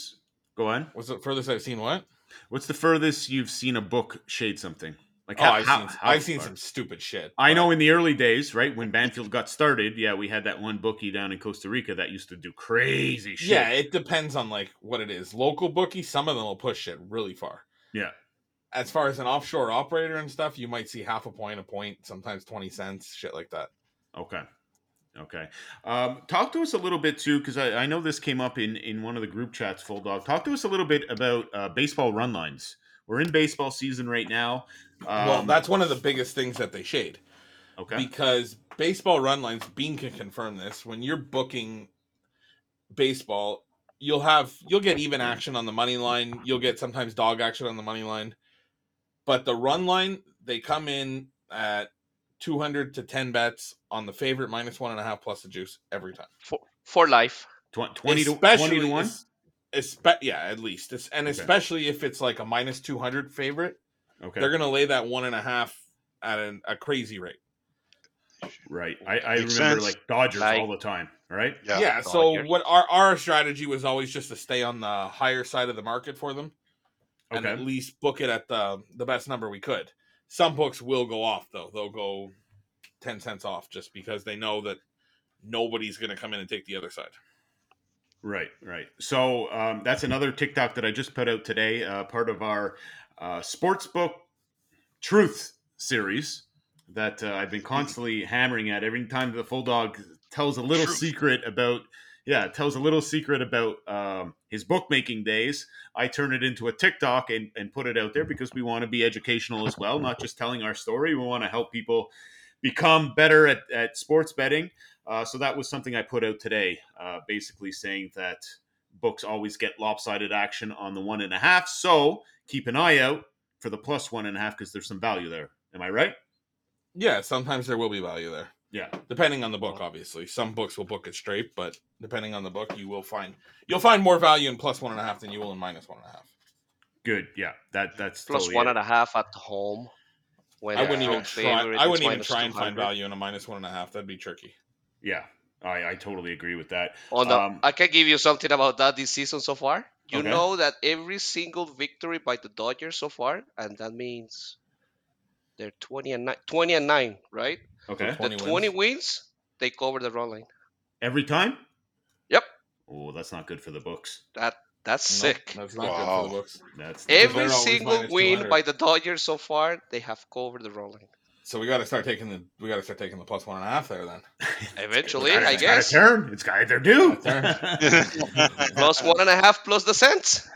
go on? What's the furthest I've seen? What? what's the furthest you've seen a book shade something like Oh, I've how- seen how I've seen some stupid shit. I but- know in the early days, right when Banfield got started, yeah, we had that one bookie down in Costa Rica that used to do crazy shit. Yeah, it depends on like what it is. Local bookie, some of them will push it really far. Yeah. As far as an offshore operator and stuff, you might see half a point, a point, sometimes twenty cents, shit like that. Okay. Okay. Um, talk to us a little bit too, because I, I know this came up in in one of the group chats. Full dog. Talk to us a little bit about uh, baseball run lines. We're in baseball season right now. Um, well, that's one of the biggest things that they shade okay. because baseball run lines. Bean can confirm this. When you're booking baseball, you'll have you'll get even action on the money line. You'll get sometimes dog action on the money line, but the run line they come in at 200 to 10 bets on the favorite minus one and a half plus the juice every time. For, for life. Tw- twenty to twenty to one. es- espe- yeah, at least. It's, and Okay. especially if it's like a minus 200 favorite, Okay. they're going to lay that one and a half at an, a crazy rate. right. I, I remember sense. like Dodgers Like- all the time. Right. Yeah. Yeah. Oh, so you're- what our, our strategy was always just to stay on the higher side of the market for them and Okay. at least book it at the, the best number we could. Some books will go off though. They'll go 10 cents off just because they know that nobody's going to come in and take the other side. Right, right. So um, that's another TikTok that I just put out today, uh, part of our uh, sportsbook truth series that uh, I've been constantly *laughs* hammering at. Every time the full dog tells a little Truth. secret about, yeah, tells a little secret about um, his bookmaking days, I turn it into a TikTok and, and put it out there because we want to be educational as well, not just telling our story. We want to help people become better at, at sports betting. Uh, so that was something I put out today, uh, basically saying that books always get lopsided action on the one and a half. So keep an eye out for the plus one and a half because there's some value there. Am I right? Yeah, sometimes there will be value there, Yeah. depending on the book. Obviously, some books will book it straight, but depending on the book, you will find you'll find more value in plus one and a half than you will in minus one and a half. Good. Yeah. That that's Plus totally one it. and a half at home. When I wouldn't even try. I wouldn't even try and find 200. value in a minus one and a half. That'd be tricky. Yeah. I, I totally agree with that. Oh no, Um, I can give you something about that this season so far. You Okay. know that every single victory by the Dodgers so far, and that means they're 20 and 9, 20 and 9, right? Okay. 20 the wins. 20 wins, they cover the run line. Every time? Yep. Oh, that's not good for the books. That that's Nope, sick. that's not good for Wow. the books. That's Every they're always single minus win 200. by the Dodgers so far, they have covered the run line. So we got to start taking the we got to start taking the plus one and a half there then. *laughs* Eventually, It's gotta- I it's gotta guess. turn. It's got they're due. Plus one and a half plus the cents.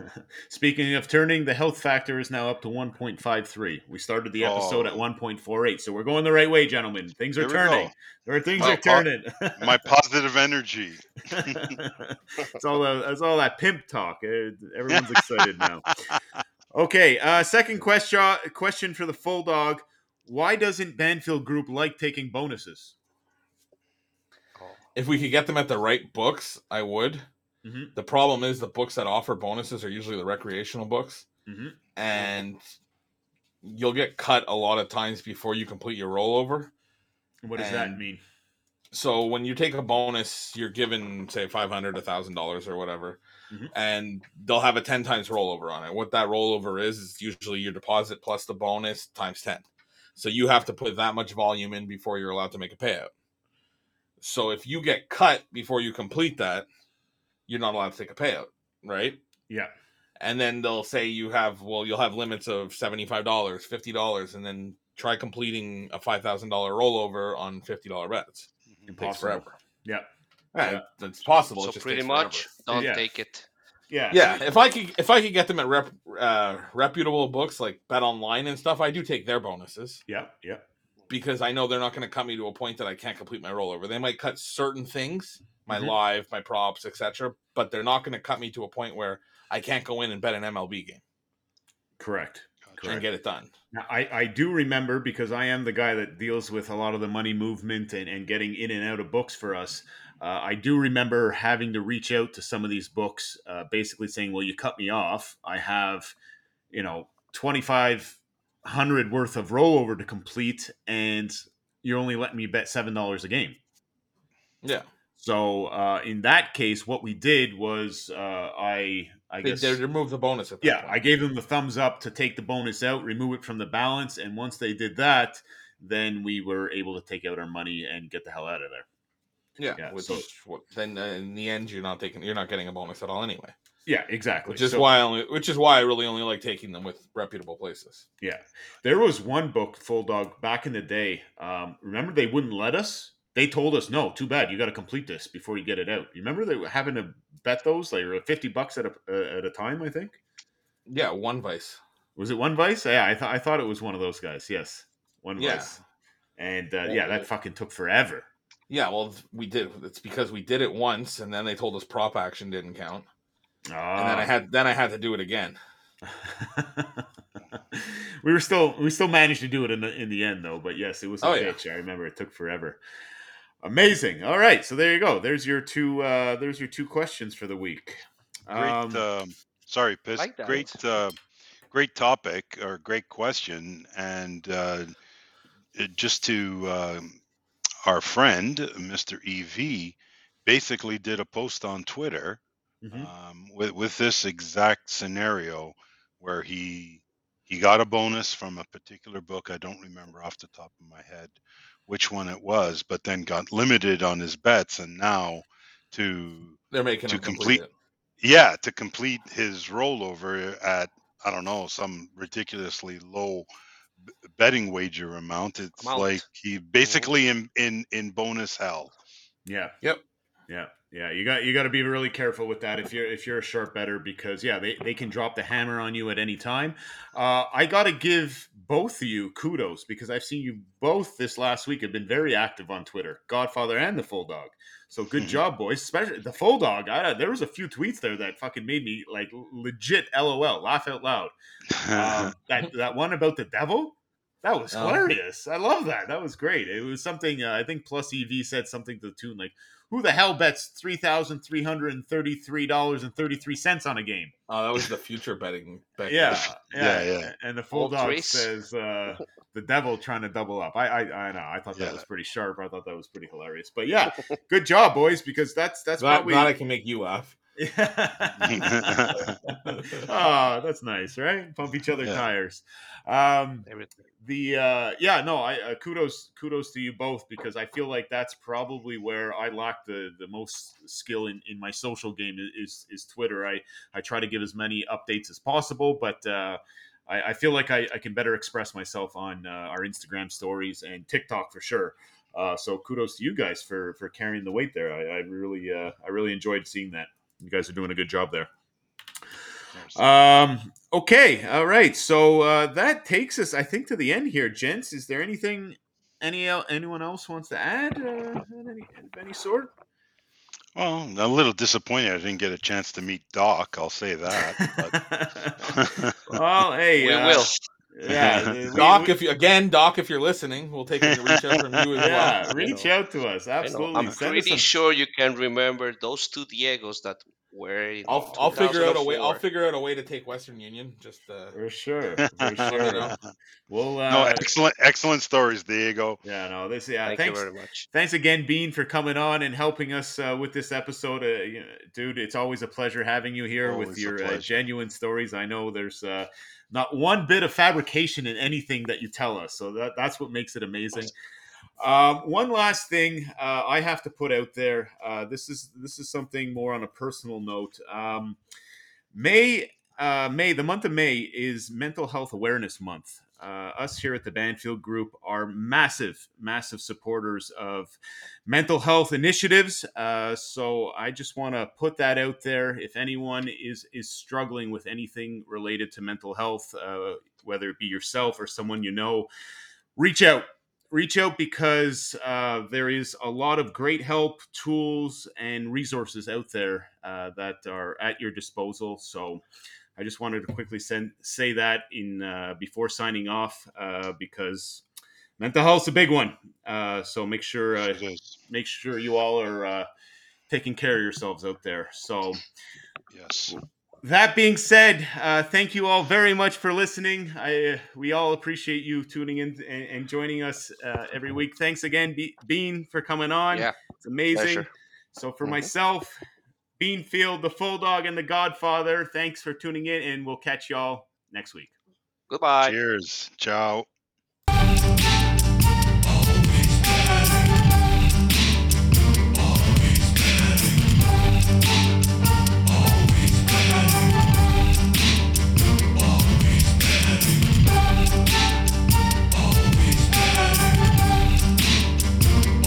Speaking of turning, the health factor is now up to 1.53. We started the episode Oh. at 1.48, so we're going the right way, gentlemen. Things are Here turning. go. There are things Well, are turning. *laughs* My positive energy. *laughs* it's all that, that's all that pimp talk. Eh, Everyone's excited now. Okay, uh, second question question for the full dog. Why doesn't Banfield Group like taking bonuses? If we could get them at the right books, I would. Mhm. The problem is the books that offer bonuses are usually the recreational books, Mhm. and you'll get cut a lot of times before you complete your rollover. What does that mean? So when you take a bonus, you're given say five hundred, a thousand dollars, or whatever, Mhm. and they'll have a ten times rollover on it. What that rollover is is usually your deposit plus the bonus times ten. So you have to put that much volume in before you're allowed to make a payout. So if you get cut before you complete that, you're not allowed to take a payout, right? Yeah. And then they'll say you have well, you'll have limits of seventy five dollars, fifty dollars, and then try completing a five thousand dollar rollover on fifty dollar bets. Mm-hmm. It takes Impossible. forever. Yeah. Yeah, Yeah. it's possible. so it just pretty takes much, forever. don't Yeah. take it. Yeah. Yeah, if I could, if I could get them at rep, uh, reputable books like BetOnline and stuff, I do take their bonuses Yeah. Yeah. because I know they're not going to cut me to a point that I can't complete my rollover. They might cut certain things, my Mhm. live, my props, etc., but they're not going to cut me to a point where I can't go in and bet an MLB game Correct. and get it done. Now, I, I do remember because I am the guy that deals with a lot of the money movement and, and getting in and out of books for us. Uh, I do remember having to reach out to some of these books, uh, basically saying, "Well, you cut me off. I have, you know, twenty five hundred worth of rollover to complete, and you're only letting me bet seven dollars a game." Yeah, So uh, in that case, what we did was uh, I I they, guess they remove the bonus. At that yeah, point. I gave them the thumbs up to take the bonus out, remove it from the balance, and once they did that, then we were able to take out our money and get the hell out of there. Yeah. yeah, which so- what, then uh, in the end, you're not taking, you're not getting a bonus at all anyway. Yeah, exactly. Which is So, why I only, which is why I really only like taking them with reputable places. yeah, there was one book, Full Dog, back in the day. Um, remember, they wouldn't let us. They told us, "No, too bad. You got to complete this before you get it out." You remember they were having to bet those like fifty bucks at a uh, at a time. I think Yeah, one vice. was it one vice? Yeah, I thought I thought it was one of those guys. Yes, one Yeah. vice. And uh, yeah, that fucking took forever. Yeah, well, we did. It's because we did it once, and then they told us prop action didn't count, and then I Ah. had then I had to do it again. *laughs* we were still we still managed to do it in the in the end though, but yes, it was a Oh, yeah. bitch. I remember it took forever. Amazing. All right, so there you go. There's your two. Uh, there's your two questions for the week. Great. Um, um, sorry, Piss. like great. Uh, great topic or great question, and uh, just to um our friend Mr. EV basically did a post on Twitter mhm. um, with with this exact scenario where he he got a bonus from a particular book. I don't remember off the top of my head which one it was, but then got limited on his bets, and now to They're making To complete, complete- yeah to complete his rollover at I don't know some ridiculously low betting wager amount. It's Amount. like he basically in in in bonus hell. Yeah. Yep. Yeah. Yeah. You got you got to be really careful with that if you're if you're a sharp better because yeah they, they can drop the hammer on you at any time. Uh, I got to give both of you kudos because I've seen you both this last week have been very active on Twitter, Godfather and the Full Dog. So good Mhm. job, boys. Especially the Full Dog. I, there was a few tweets there that fucking made me like legit LOL, laugh out loud. Um, *laughs* that that one about the devil. That was Oh. hilarious. I love that. That was great. It was something uh, I think Plus EV said something to the tune like, "Who the hell bets three thousand three hundred and thirty three dollars and thirty three cents on a game?" Oh, that was the future betting. bet. Yeah, yeah, Yeah, yeah. And the full Old dog Trace. says uh, *laughs* the devil trying to double up. I, I, I know. I thought that Yeah. was pretty sharp. I thought that was pretty hilarious. But yeah, good job, boys, because that's that's Glad, probably. glad I can make you laugh. Oh, *laughs* that's nice, right? Pump each other Yeah. tires. Um, the uh yeah no i uh, kudos kudos to you both because i feel like that's probably where i lack the the most skill in in my social game is is twitter i i try to give as many updates as possible but uh I, I feel like I, I can better express myself on uh, our Instagram stories and TikTok for sure. Uh, so kudos to you guys for for carrying the weight there. I, I really uh, I really enjoyed seeing that. You guys are doing a good job there. Um. Okay. All right. So uh, that takes us, I think, to the end here, gents. Is there anything any anyone else wants to add? Uh, of any, of any sort? well, I'm a little disappointed I didn't get a chance to meet Doc. I'll say that. But *laughs* *laughs* well, hey, we uh, will. Yeah, *laughs* Doc, we- if you again, Doc, if you're listening, we'll take a reach out from you as *laughs* yeah, well. reach You know. out to us. Absolutely. I'm Send pretty some- sure you can remember those two Diegos that were in I'll I'll figure out a way. I'll figure out a way to take Western Union. Just uh, for sure. *laughs* For sure. know. We'll. Uh, no, excellent, excellent stories, Diego. yeah. No. This. Yeah. Thank thanks. you very much. thanks again, Bean, for coming on and helping us uh, with this episode. Uh, you know, dude, it's always a pleasure having you here with Always a your uh, genuine stories. I know there's uh, not one bit of fabrication in anything that you tell us, so that, that's what makes it amazing. Um, one last thing uh, I have to put out there. Uh, this is this is something more on a personal note. Um, May uh, May the month of May is Mental Health Awareness Month. Uh, us here at the Banfield Group are massive, massive supporters of mental health initiatives. Uh, so I just want to put that out there. If anyone is is struggling with anything related to mental health, uh, whether it be yourself or someone you know, reach out. Reach out because uh, there is a lot of great help, tools, and resources out there uh, that are at your disposal. So I just wanted to quickly send, say that in uh, before signing off uh, because mental health is a big one. Uh, so make sure uh, make sure you all are uh, taking care of yourselves out there. So Yes. That being said, uh, thank you all very much for listening. I we all appreciate you tuning in and, and joining us uh, every week. Thanks again, Be- Bean, for coming on. Yeah, it's amazing. pleasure. So for Mhm. myself, Beanfield, the Full Dog, and the Godfather, thanks for tuning in, and we'll catch y'all next week. Goodbye. Cheers. Ciao.